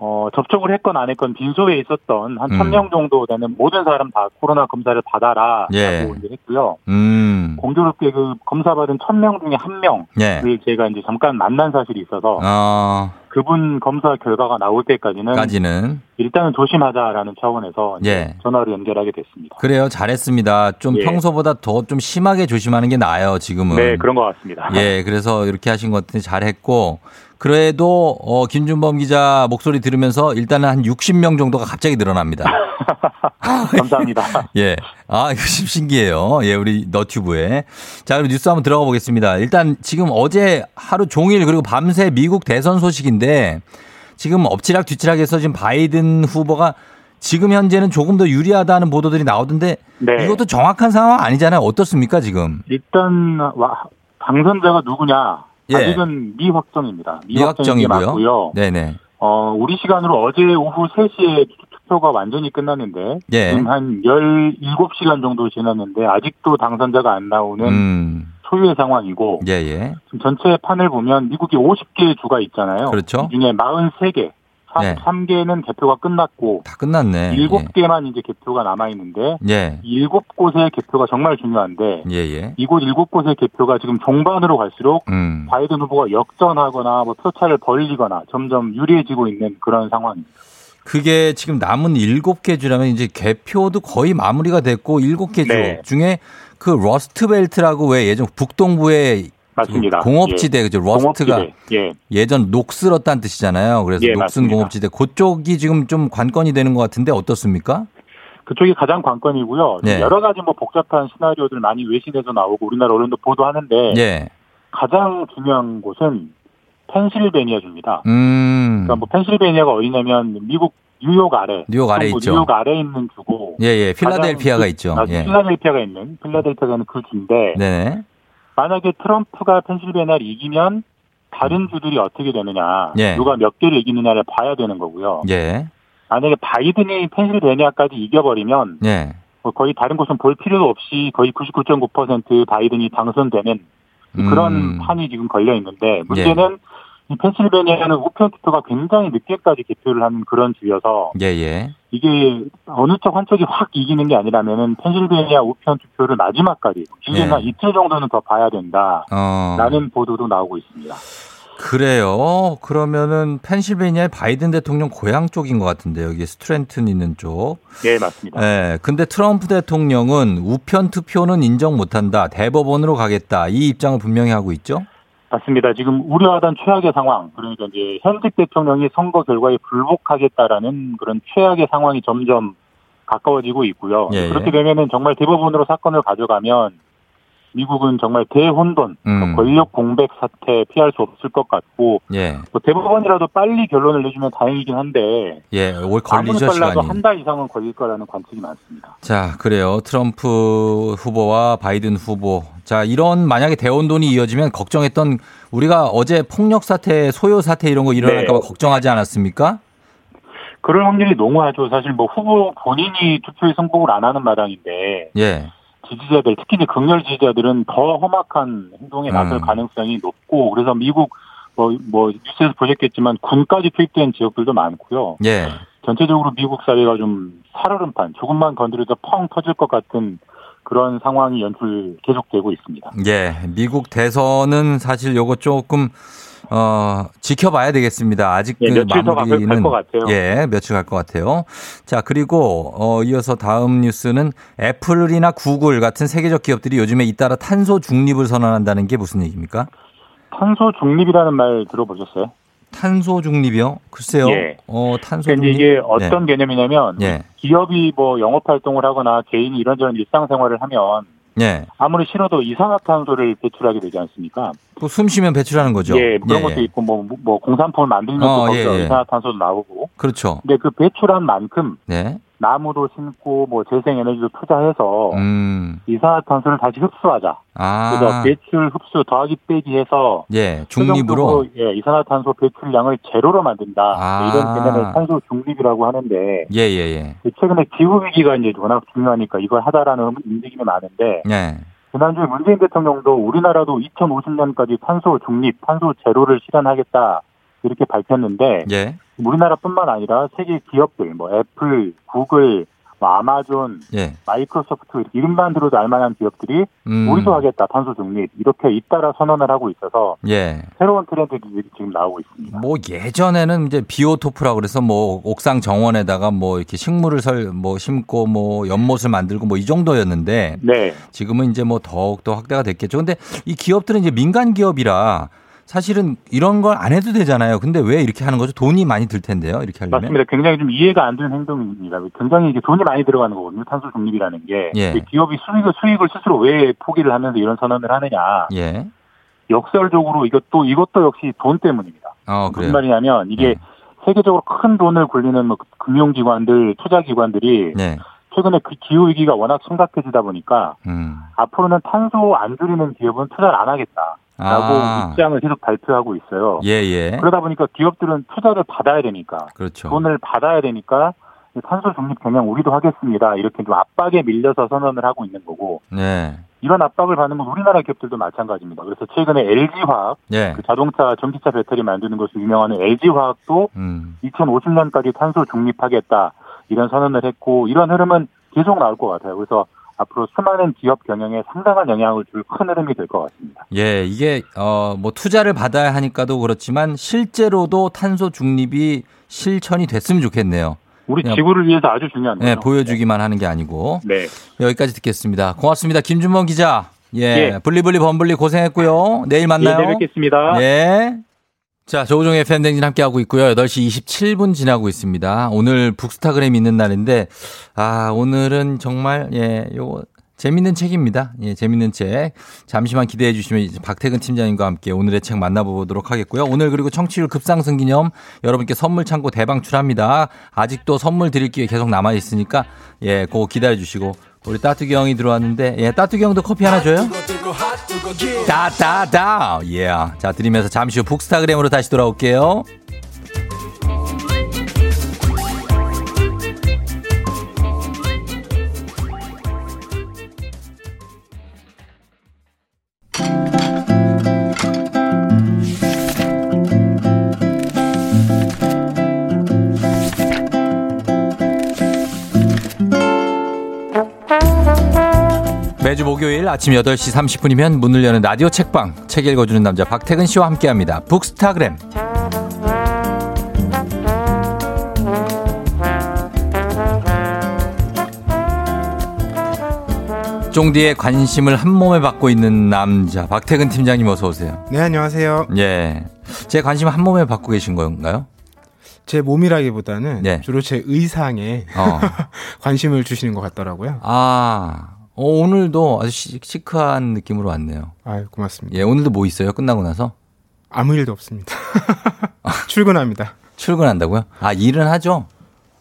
어 접촉을 했건 안 했건 빈소에 있었던 한 음. 천명 정도 되는 모든 사람 다 코로나 검사를 받아라라고 예. 이제 했고요. 음. 공교롭게 그 검사 받은 천 명 중에 한 명을 예. 제가 이제 잠깐 만난 사실이 있어서 어, 그분 검사 결과가 나올 때까지는 까지는. 일단은 조심하자라는 차원에서 예. 전화로 연결하게 됐습니다. 그래요. 잘했습니다. 좀 예. 평소보다 더 좀 심하게 조심하는 게 나아요, 지금은. 네, 그런 것 같습니다. 예, 그래서 이렇게 하신 것 같은데 잘했고, 그래도 어, 김준범 기자 목소리 들으면서 일단은 한 60명 정도가 갑자기 늘어납니다. 감사합니다. 예. 아, 이거 좀 신기해요. 예, 우리 너튜브에. 자, 그럼 뉴스 한번 들어가 보겠습니다. 일단 지금 어제 하루 종일 그리고 밤새 미국 대선 소식인데 지금 엎치락 뒤치락 해서 지금 바이든 후보가 지금 현재는 조금 더 유리하다는 보도들이 나오던데 네. 이것도 정확한 상황 아니잖아요. 어떻습니까, 지금? 일단 와, 당선자가 누구냐? 예. 아직은 미확정입니다. 미확정이고요. 맞고요. 네네. 어, 우리 시간으로 어제 오후 3시에 투표가 완전히 끝났는데 예. 지금 한 17시간 정도 지났는데 아직도 당선자가 안 나오는 음. 소유의 상황이고 예, 예. 지금 전체 판을 보면 미국이 50개의 주가 있잖아요. 그렇죠. 이 중에 43개, 네. 3개는 개표가 끝났고 다 끝났네. 일곱 개만 이제 개표가 남아 있는데 예. 일곱 곳의 개표가 정말 중요한데 예, 예. 이곳 일곱 곳의 개표가 지금 종반으로 갈수록 음. 바이든 후보가 역전하거나 뭐 표차를 벌리거나 점점 유리해지고 있는 그런 상황입니다. 그게 지금 남은 일곱 개 주라면 이제 개표도 거의 마무리가 됐고 일곱 개주 네. 중에 그 Rust Belt라고 왜 예전 북동부의 맞습니다. 그 공업지대 예. 그죠 rust가 공업지대. 예. 예전 녹슬었다는 뜻이잖아요. 그래서 예, 녹슨 맞습니다. 공업지대 그쪽이 지금 좀 관건이 되는 것 같은데 어떻습니까? 그쪽이 가장 관건이고요. 네. 여러 가지 뭐 복잡한 시나리오들 많이 외신에서 나오고 우리나라 언론도 보도하는데 예. 가장 중요한 곳은 펜실베니아 주입니다. 음. 그러니까 뭐 펜실베니아가 어디냐면 미국 뉴욕 아래, 뉴욕 아래 있죠. 뉴욕 아래 있는 주고, 예, 예. 필라델피아가 가장 있죠. 아, 예. 필라델피아가 있는 필라델피아가 있는 그 주인데 네. 만약에 트럼프가 펜실베니아를 이기면 다른 주들이 어떻게 되느냐, 예. 누가 몇 개를 이기느냐를 봐야 되는 거고요. 예. 만약에 바이든이 펜실베니아까지 이겨버리면 예. 뭐 거의 다른 곳은 볼 필요도 없이 거의 99.9% 바이든이 당선되는 그런 음. 판이 지금 걸려 있는데 문제는 이 펜실베니아는 우편 투표가 굉장히 늦게까지 개표를 하는 그런 주여서 예, 예. 이게 어느 쪽 한쪽이 확 이기는 게 아니라면은 펜실베니아 우편 투표를 마지막까지 길게는 예. 한 이틀 정도는 더 봐야 된다라는 어. 보도도 나오고 있습니다. 그래요. 그러면은 펜실베니아의 바이든 대통령 고향 쪽인 것 같은데 여기 스트랜튼 있는 쪽. 네 맞습니다. 예. 근데 트럼프 대통령은 우편 투표는 인정 못한다. 대법원으로 가겠다. 이 입장을 분명히 하고 있죠. 맞습니다. 지금 우려하던 최악의 상황, 그러니까 이제 현직 대통령이 선거 결과에 불복하겠다라는 그런 최악의 상황이 점점 가까워지고 있고요. 예, 예. 그렇게 되면은 정말 대법원으로 사건을 가져가면 미국은 정말 대혼돈, 음. 권력 공백 사태 피할 수 없을 것 같고 예. 뭐 대법원이라도 빨리 결론을 내주면 다행이긴 한데 예. 올 걸리죠, 시간이. 한 달 이상은 걸릴 거라는 관측이 많습니다. 자, 그래요. 트럼프 후보와 바이든 후보. 자, 이런 만약에 대혼돈이 이어지면 걱정했던 우리가 어제 폭력 사태, 소요 사태 이런 거 일어날까 봐 네. 걱정하지 않았습니까? 그럴 확률이 농후하죠. 사실 뭐 후보 본인이 투표에 승복을 안 하는 마당인데 예. 지지자들 특히 이제 극렬 지지자들은 더 험악한 행동에 나설 음. 가능성이 높고 그래서 미국 뭐, 뭐 뉴스에서 보셨겠지만 군까지 투입된 지역들도 많고요. 예. 전체적으로 미국 사회가 좀 살얼음판 조금만 건드려도 펑 터질 것 같은 그런 상황이 연출 계속되고 있습니다. 예. 미국 대선은 사실 요거 조금 어, 지켜봐야 되겠습니다. 아직 예, 그 며칠 마무리는 갈것 같아요. 예, 며칠 갈 것 같아요. 자, 그리고 어, 이어서 다음 뉴스는 애플이나 구글 같은 세계적 기업들이 요즘에 잇따라 탄소 중립을 선언한다는 게 무슨 얘기입니까? 탄소 중립이라는 말 들어보셨어요? 탄소 중립이요? 글쎄요. 예. 어, 탄소 그러니까 중립. 이게 어떤 네. 개념이냐면 예. 기업이 뭐 영업 활동을 하거나 개인이 이런저런 일상생활을 하면 예. 아무리 싫어도 이산화탄소를 배출하게 되지 않습니까? 뭐숨 쉬면 배출하는 거죠. 예, 그런 예, 것도 예. 있고 뭐, 뭐 공산품을 만들면서 어, 거기서 예, 예. 이산화탄소도 나오고. 그렇죠. 근데 그 배출한 만큼 네. 나무도 심고 뭐 재생에너지도 투자해서 음. 이산화탄소를 다시 흡수하자. 아. 그래서 배출 흡수 더하기 빼기 해서 예, 중립으로. 예, 이산화탄소 배출량을 제로로 만든다. 아. 이런 개념을 탄소 중립이라고 하는데 예, 예, 예. 최근에 기후 위기가 이제 워낙 중요하니까 이걸 하다라는 움직임이 많은데 예. 지난주에 문재인 대통령도 우리나라도 2050년까지 탄소 중립, 탄소 제로를 실현하겠다 이렇게 밝혔는데 예. 우리나라뿐만 아니라 세계 기업들 뭐 애플, 구글, 뭐 아마존, 예. 마이크로소프트 이름만 들어도 알만한 기업들이 음. 우리도 하겠다 탄소 중립 이렇게 잇따라 선언을 하고 있어서 예. 새로운 트렌드들이 지금 나오고 있습니다. 뭐 예전에는 이제 비오토프라고 그래서 뭐 옥상 정원에다가 뭐 이렇게 식물을 설 뭐 심고 뭐 연못을 만들고 뭐 이 정도였는데 네. 지금은 이제 뭐 더욱 더 확대가 됐겠죠. 근데 이 기업들은 이제 민간 기업이라 사실은 이런 걸 안 해도 되잖아요. 근데 왜 이렇게 하는 거죠? 돈이 많이 들 텐데요. 이렇게 하려면. 맞습니다. 굉장히 좀 이해가 안 되는 행동입니다. 굉장히 이게 돈이 많이 들어가는 거거든요. 탄소 중립이라는 게 예. 기업이 수익을 수익을 스스로 왜 포기를 하면서 이런 선언을 하느냐. 예. 역설적으로 이것도 이것도 역시 돈 때문입니다. 어, 무슨 그래요. 말이냐면 이게 세계적으로 큰 돈을 굴리는 뭐 금융기관들, 투자기관들이 네. 최근에 그 기후 위기가 워낙 심각해지다 보니까 음. 앞으로는 탄소 안 줄이는 기업은 투자를 안 하겠다라고 아. 입장을 계속 발표하고 있어요. 예, 예. 그러다 보니까 기업들은 투자를 받아야 되니까 그렇죠. 돈을 받아야 되니까 탄소 중립 경영 우리도 하겠습니다. 이렇게 좀 압박에 밀려서 선언을 하고 있는 거고 네. 이런 압박을 받는 건 우리나라 기업들도 마찬가지입니다. 그래서 최근에 LG화학 예. 그 자동차 전기차 배터리 만드는 것으로 유명한 LG화학도 음. 2050년까지 탄소 중립하겠다 이런 선언을 했고 이런 흐름은 계속 나올 것 같아요. 그래서 앞으로 수많은 기업 경영에 상당한 영향을 줄 큰 흐름이 될 것 같습니다. 예, 이게 어 뭐 투자를 받아야 하니까도 그렇지만 실제로도 탄소 중립이 실천이 됐으면 좋겠네요. 우리 지구를 위해서 아주 중요한 거죠. 네, 보여주기만 하는 게 아니고. 네. 여기까지 듣겠습니다. 고맙습니다. 김준범 기자. 예. 예. 블리블리 범블리 고생했고요. 내일 만나요. 예, 내일 뵙겠습니다. 예. 자, 조우종의 팬댕진 함께하고 있고요. 8시 27분 지나고 있습니다. 오늘 북스타그램 있는 날인데, 아, 오늘은 정말, 예, 요거, 재밌는 책입니다. 예, 재밌는 책. 잠시만 기대해 주시면 박태근 팀장님과 함께 오늘의 책 만나보도록 하겠고요. 오늘 그리고 청취율 급상승 기념 여러분께 선물 창고 대방출합니다. 아직도 선물 드릴 기회 계속 남아 있으니까 예, 그거 기다려 주시고 우리 따뚜기 형이 들어왔는데 예, 따뚜기 형도 커피 하나 줘요? 다다다 예. 자, 드리면서 잠시 후 북스타그램으로 다시 돌아올게요. 매주 목요일 아침 8시 30분이면 문을 여는 라디오 책방 책 읽어주는 남자 박태근 씨와 함께합니다. 북스타그램 쫑디의 관심을 한 몸에 받고 있는 남자 박태근 팀장님 어서 오세요. 네, 안녕하세요. 예, 제 관심을 한 몸에 받고 계신 건가요? 제 몸이라기보다는 네. 주로 제 의상에 어. 관심을 주시는 것 같더라고요. 아, 어, 오늘도 아주 시, 시크한 느낌으로 왔네요. 아, 고맙습니다. 예, 오늘도 뭐 있어요? 끝나고 나서? 아무 일도 없습니다. 출근합니다. 출근한다고요? 아, 일은 하죠?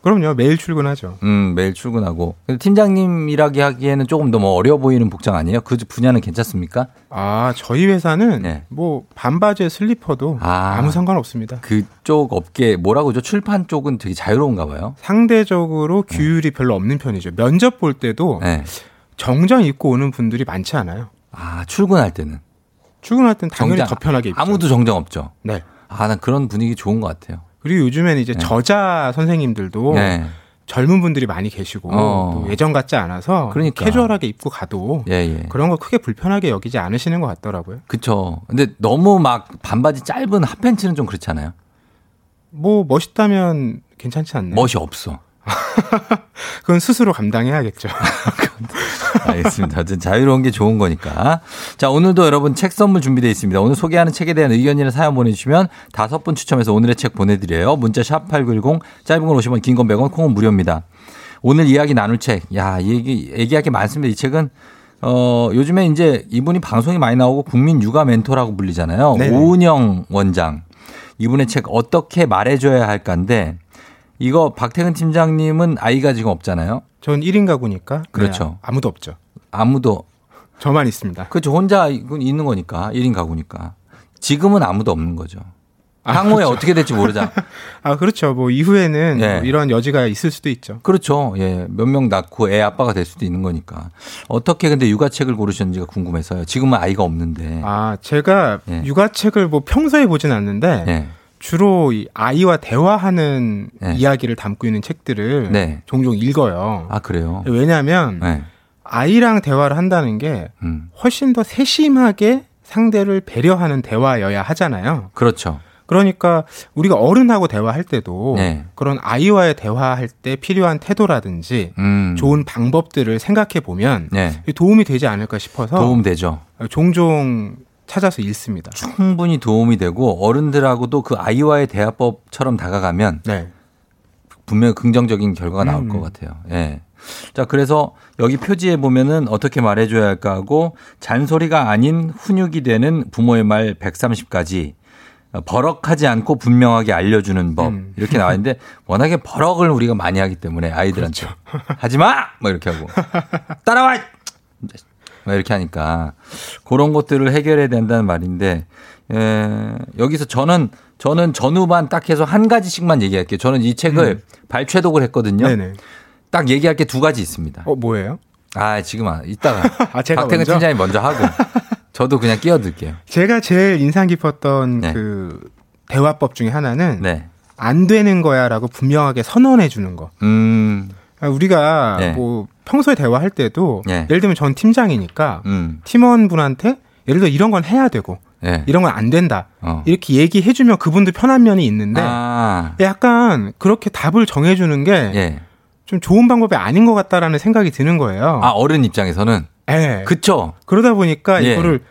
그럼요. 매일 출근하죠. 음, 매일 출근하고. 팀장님이라기 하기에는 조금 너무 어려 보이는 복장 아니에요? 그 분야는 괜찮습니까? 아, 저희 회사는 네. 뭐 반바지에 슬리퍼도 아. 아무 상관없습니다. 그쪽 업계 뭐라고 죠 출판 쪽은 되게 자유로운가 봐요. 상대적으로 규율이 별로 없는 편이죠. 면접 볼 때도 네. 정장 입고 오는 분들이 많지 않아요. 아, 출근할 때는 출근할 때는 당연히 정장, 더 편하게 입죠. 아무도 정장 없죠. 네. 아, 난 그런 분위기 좋은 것 같아요. 그리고 요즘에는 이제 저자 선생님들도 네. 젊은 분들이 많이 계시고 어. 또 예전 같지 않아서 그러니까. 캐주얼하게 입고 가도 예, 예. 그런 거 크게 불편하게 여기지 않으시는 것 같더라고요. 그쵸. 근데 너무 막 반바지 짧은 핫팬츠는 좀 그렇잖아요. 뭐 멋있다면 괜찮지 않나요? 멋이 없어. 그건 스스로 감당해야겠죠. 알겠습니다. 자유로운 게 좋은 거니까. 자, 오늘도 여러분 책 선물 준비되어 있습니다. 오늘 소개하는 책에 대한 의견이나 사연 보내주시면 다섯 분 추첨해서 오늘의 책 보내드려요. 문자 샵 8910, 짧은 건 50원, 긴 건 100원, 콩은 무료입니다. 오늘 이야기 나눌 책. 야, 이 얘기, 얘기할 게 많습니다. 이 책은 어, 요즘에 이제 이분이 방송이 많이 나오고 국민 육아 멘토라고 불리잖아요. 네네. 오은영 원장. 이분의 책 어떻게 말해줘야 할까인데 이거 박태근 팀장님은 아이가 지금 없잖아요. 전 1인 가구니까 그렇죠. 네, 아무도 없죠. 아무도 저만 있습니다. 그렇죠. 혼자 있는 거니까. 1인 가구니까. 지금은 아무도 없는 거죠. 아, 향후에 그렇죠. 어떻게 될지 모르자. 아, 그렇죠. 뭐 이후에는 예. 뭐 이런 여지가 있을 수도 있죠. 그렇죠. 예. 몇 명 낳고 애 아빠가 될 수도 있는 거니까. 어떻게 근데 육아책을 고르셨는지가 궁금해서요. 지금은 아이가 없는데. 아, 제가 예. 육아책을 뭐 평소에 보진 않는데 예. 주로 이 아이와 대화하는 네. 이야기를 담고 있는 책들을 네. 종종 읽어요. 아, 그래요? 왜냐하면 네. 아이랑 대화를 한다는 게 음. 훨씬 더 세심하게 상대를 배려하는 대화여야 하잖아요. 그렇죠. 그러니까 우리가 어른하고 대화할 때도 네. 그런 아이와의 대화할 때 필요한 태도라든지 음. 좋은 방법들을 생각해 보면 네. 도움이 되지 않을까 싶어서 도움 되죠. 종종 찾아서 읽습니다. 충분히 도움이 되고 어른들하고도 그 아이와의 대화법처럼 다가가면 네. 분명 히 긍정적인 결과가 나올 음. 것 같아요. 예. 자, 그래서 여기 표지에 보면은 어떻게 말해줘야 할까 하고 잔소리가 아닌 훈육이 되는 부모의 말 130가지 버럭하지 않고 분명하게 알려주는 법 음. 이렇게 나와 있는데 워낙에 버럭을 우리가 많이 하기 때문에 아이들한테 그렇죠. 하지 마! 뭐 이렇게 하고 따라와! 뭐 이렇게 하니까 그런 것들을 해결해야 된다는 말인데 에, 여기서 저는 저는 전후반 딱 해서 한 가지씩만 얘기할게요. 저는 이 책을 발췌독을 했거든요. 음. 네네. 딱 얘기할 게 두 가지 있습니다. 어, 뭐예요? 아, 지금 아, 이따가 아, 제가 박태근 먼저? 팀장이 먼저 하고 저도 그냥 끼어들게요. 제가 제일 인상 깊었던 네. 그 대화법 중에 하나는 네. 안 되는 거야라고 분명하게 선언해 주는 거. 음. 아, 우리가 네. 뭐 평소에 대화할 때도 네. 예를 들면 전 팀장이니까 음. 팀원분한테 예를 들어 이런 건 해야 되고 네. 이런 건 안 된다. 어. 이렇게 얘기해 주면 그분도 편한 면이 있는데 아. 약간 그렇게 답을 정해 주는 게좀 예. 좋은 방법이 아닌 것 같다라는 생각이 드는 거예요. 아, 어른 입장에서는 예. 그쵸? 그러다 보니까 예. 이거를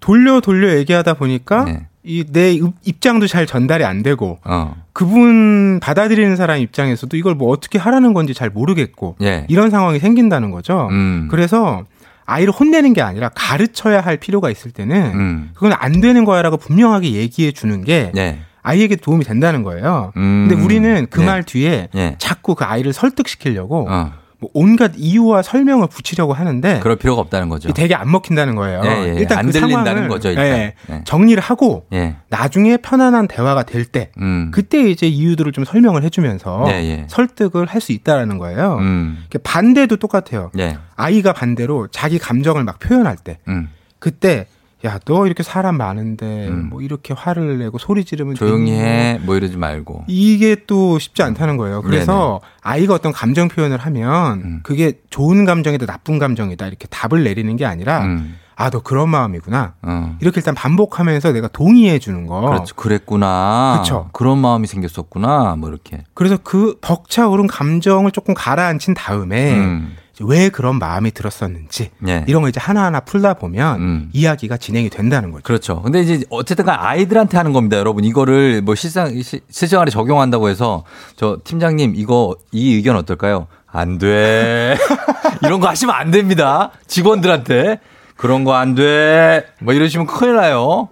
돌려 돌려 얘기하다 보니까 네. 이 내 입장도 잘 전달이 안 되고 어. 그분 받아들이는 사람 입장에서도 이걸 뭐 어떻게 하라는 건지 잘 모르겠고 예. 이런 상황이 생긴다는 거죠. 음. 그래서 아이를 혼내는 게 아니라 가르쳐야 할 필요가 있을 때는 음. 그건 안 되는 거야라고 분명하게 얘기해 주는 게 예. 아이에게 도움이 된다는 거예요. 음. 근데 우리는 그 예. 말 뒤에 예. 자꾸 그 아이를 설득시키려고 어. 뭐 온갖 이유와 설명을 붙이려고 하는데 그럴 필요가 없다는 거죠. 되게 안 먹힌다는 거예요. 예, 예. 일단 안 그 들린다는 상황을 거죠, 일단. 예, 예. 정리를 하고 예. 나중에 편안한 대화가 될때 음. 그때 이제 이유들을 좀 설명을 해주면서 예, 예. 설득을 할 수 있다라는 거예요. 음. 반대도 똑같아요. 예. 아이가 반대로 자기 감정을 막 표현할 때 음. 그때 야 너 이렇게 사람 많은데 음. 뭐 이렇게 화를 내고 소리 지르면 조용히? 해. 뭐 이러지 말고. 이게 또 쉽지 않다는 거예요. 그래서 아이가 어떤 감정 표현을 하면 음. 그게 좋은 감정이다 나쁜 감정이다 이렇게 답을 내리는 게 아니라 음. 아 너 그런 마음이구나 어. 이렇게 일단 반복하면서 내가 동의해 주는 거. 그렇죠. 그랬구나. 그쵸. 그런 마음이 생겼었구나. 뭐 이렇게. 그래서 그 벅차오른 감정을 조금 가라앉힌 다음에 음. 왜 그런 마음이 들었었는지 예. 이런 거 이제 하나하나 풀다 보면 음. 이야기가 진행이 된다는 거죠. 그렇죠. 근데 이제 어쨌든 간 아이들한테 하는 겁니다, 여러분. 이거를 뭐 실상, 시- 실생활에 적용한다고 해서 저 팀장님 이거 이 의견 어떨까요? 안 돼. 이런 거 하시면 안 됩니다. 직원들한테. 그런 거 안 돼. 뭐 이러시면 큰일 나요.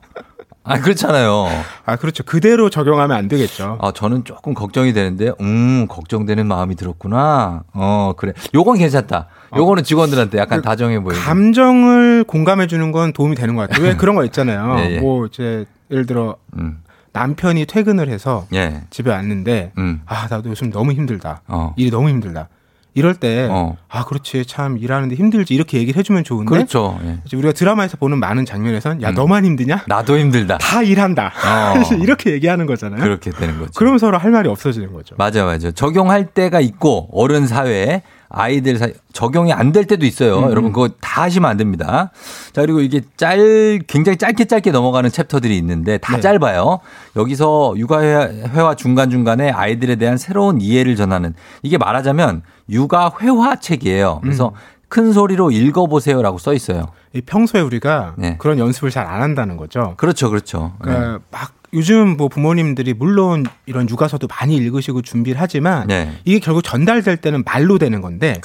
아, 그렇잖아요. 아 그렇죠. 그대로 적용하면 안 되겠죠. 아, 저는 조금 걱정이 되는데, 음, 걱정되는 마음이 들었구나. 어, 그래. 요건 괜찮다. 요거는 직원들한테 약간 다정해 보이고. 감정을 공감해 주는 건 도움이 되는 것 같아요. 왜 그런 거 있잖아요. 예, 예. 뭐 이제 예를 들어 음, 남편이 퇴근을 해서 예. 집에 왔는데 음, 아 나도 요즘 너무 힘들다. 어. 일이 너무 힘들다. 이럴 때, 어. 아, 그렇지. 참, 일하는데 힘들지. 이렇게 얘기를 해주면 좋은데. 그렇죠. 예. 우리가 드라마에서 보는 많은 장면에선, 야, 음. 너만 힘드냐? 나도 힘들다. 다 일한다. 어. 이렇게 얘기하는 거잖아요. 그렇게 되는 거죠. 그러면 서로 할 말이 없어지는 거죠. 맞아, 맞아. 적용할 때가 있고 어른 사회에 아이들 사이 적용이 안 될 때도 있어요. 음. 여러분 그거 다 하시면 안 됩니다. 자 그리고 이게 짤 굉장히 짧게 짧게 넘어가는 챕터들이 있는데 다 네. 짧아요. 여기서 육아회화 중간 중간에 아이들에 대한 새로운 이해를 전하는 이게 말하자면 육아 회화 책이에요. 그래서 음. 큰 소리로 읽어보세요라고 써 있어요. 이 평소에 우리가 네. 그런 연습을 잘 안 한다는 거죠. 그렇죠, 그렇죠. 그러니까 막 요즘 뭐 부모님들이 물론 이런 육아서도 많이 읽으시고 준비를 하지만 네. 이게 결국 전달될 때는 말로 되는 건데.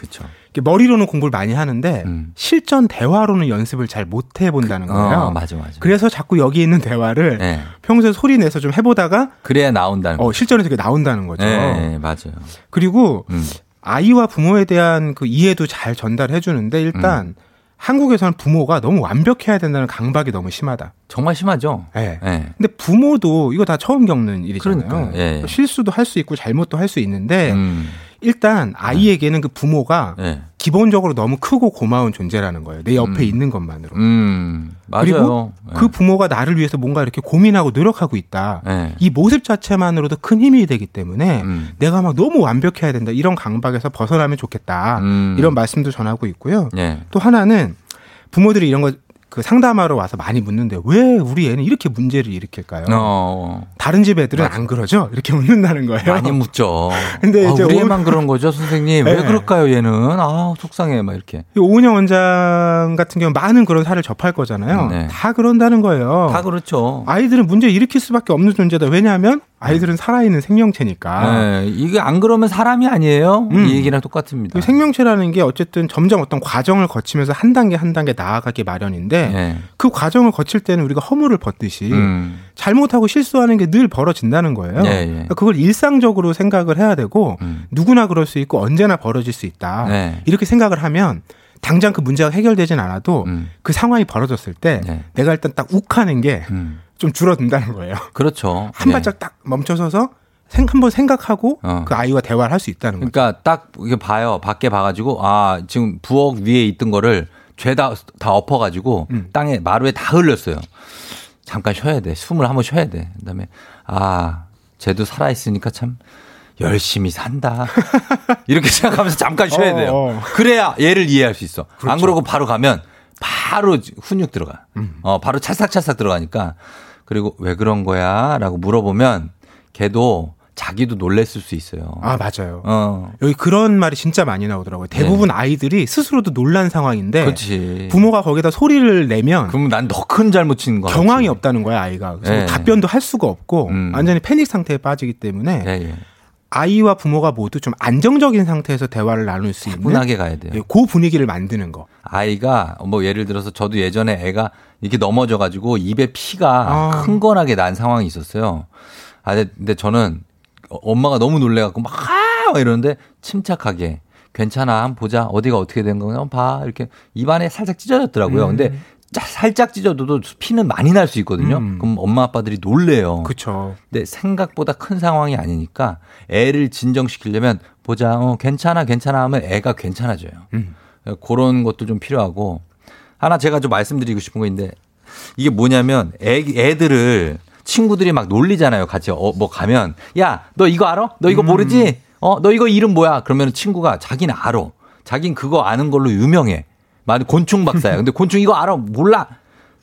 이게 머리로는 공부를 많이 하는데 음. 실전 대화로는 연습을 잘 못 해본다는 거예요. 어, 맞아, 맞아. 그래서 자꾸 여기 있는 대화를 네. 평소에 소리 내서 좀 해보다가 그래야 나온다는 어, 거죠. 실전에서 이게 나온다는 거죠. 네, 맞아요. 그리고 음. 아이와 부모에 대한 그 이해도 잘 전달해 주는데 일단 음. 한국에서는 부모가 너무 완벽해야 된다는 강박이 너무 심하다. 정말 심하죠. 네. 네. 근데 부모도 이거 다 처음 겪는 일이잖아요. 그러니까요. 예. 실수도 할 수 있고 잘못도 할 수 있는데 음. 일단 아이에게는 그 부모가 네. 기본적으로 너무 크고 고마운 존재라는 거예요. 내 옆에 음. 있는 것만으로. 음, 맞아요. 그리고 네. 그 부모가 나를 위해서 뭔가 이렇게 고민하고 노력하고 있다. 네. 이 모습 자체만으로도 큰 힘이 되기 때문에 음. 내가 막 너무 완벽해야 된다. 이런 강박에서 벗어나면 좋겠다. 음. 이런 말씀도 전하고 있고요. 네. 또 하나는 부모들이 이런 거 그 상담하러 와서 많이 묻는데 왜 우리 애는 이렇게 문제를 일으킬까요? 어. 다른 집 애들은 안 그러죠? 이렇게 묻는다는 거예요. 많이 묻죠. 근데 아, 이제 우리 오- 애만 그런 거죠, 선생님? 왜 네. 그럴까요, 얘는? 아, 속상해, 막 이렇게. 이 오은영 원장 같은 경우 많은 그런 사례를 접할 거잖아요. 네. 다 그런다는 거예요. 다 그렇죠. 아이들은 문제 일으킬 수밖에 없는 존재다. 왜냐하면 아이들은 살아있는 생명체니까. 네, 이게 안 그러면 사람이 아니에요? 음. 이 얘기랑 똑같습니다. 그 생명체라는 게 어쨌든 점점 어떤 과정을 거치면서 한 단계 한 단계 나아가기 마련인데 네. 그 과정을 거칠 때는 우리가 허물을 벗듯이 음. 잘못하고 실수하는 게 늘 벌어진다는 거예요. 예, 예. 그러니까 그걸 일상적으로 생각을 해야 되고 누구나 그럴 수 있고 언제나 벌어질 수 있다. 음. 네. 이렇게 생각을 하면 당장 그 문제가 해결되진 않아도 음. 그 상황이 벌어졌을 때 네. 내가 일단 딱 욱하는 게 좀 줄어든다는 거예요. 그렇죠. 한 예. 발짝 딱 멈춰서서 생, 한번 생각하고 어. 그 아이와 대화를 할 수 있다는 거죠. 그러니까 딱 이게 봐요. 밖에 봐가지고 아 지금 부엌 위에 있던 거를 죄다 다 엎어가지고 음. 땅에 마루에 다 흘렸어요. 잠깐 쉬어야 돼. 숨을 한번 쉬어야 돼. 그다음에 아 쟤도 살아 있으니까 참 열심히 산다. 이렇게 생각하면서 잠깐 쉬어야 어, 돼요. 어. 그래야 얘를 이해할 수 있어. 안 그렇죠. 그러고 바로 가면 바로 훈육 들어가. 음. 어 바로 찰싹찰싹 들어가니까 그리고 왜 그런 거야?라고 물어보면 걔도 자기도 놀랬을 수 있어요. 아 맞아요. 어. 여기 그런 말이 진짜 많이 나오더라고요. 대부분 아이들이 스스로도 놀란 상황인데 네. 그렇지. 부모가 거기다 소리를 내면 그럼 난 더 큰 잘못 친 거야. 경황이 없다는 거야 아이가. 그래서 예. 답변도 할 수가 없고 완전히 패닉 상태에 빠지기 때문에 예, 예. 아이와 부모가 모두 좀 안정적인 상태에서 대화를 나눌 수 있는 차분하게 가야 돼요. 예, 그 분위기를 만드는 거. 아이가 뭐 예를 들어서 저도 예전에 애가 이렇게 넘어져 가지고 입에 피가 아. 흥건하게 난 상황이 있었어요. 아 근데- 저는 엄마가 너무 놀래 갖고 막 아! 막 이러는데 침착하게 괜찮아 한번 보자 어디가 어떻게 된 건가 한번 봐 이렇게 입안에 살짝 찢어졌더라고요. 음. 근데 짜- 살짝 찢어져도 피는 많이 날 수 있거든요. 음. 그럼 엄마 아빠들이 놀래요. 그렇죠. 근데 생각보다 큰 상황이 아니니까 애를 진정시키려면 보자, 어, 괜찮아, 괜찮아 하면 애가 괜찮아져요. 음. 그런 것도 좀 필요하고 하나 제가 좀 말씀드리고 싶은 거 있는데 이게 뭐냐면 애, 애들을 친구들이 막 놀리잖아요. 같이 어, 뭐 가면 야, 너 이거 알아? 너 이거 모르지? 어, 너 이거 이름 뭐야? 그러면 친구가 자기는 알아. 자긴 그거 아는 걸로 유명해. 만 곤충 박사야. 근데 곤충 이거 알아? 몰라.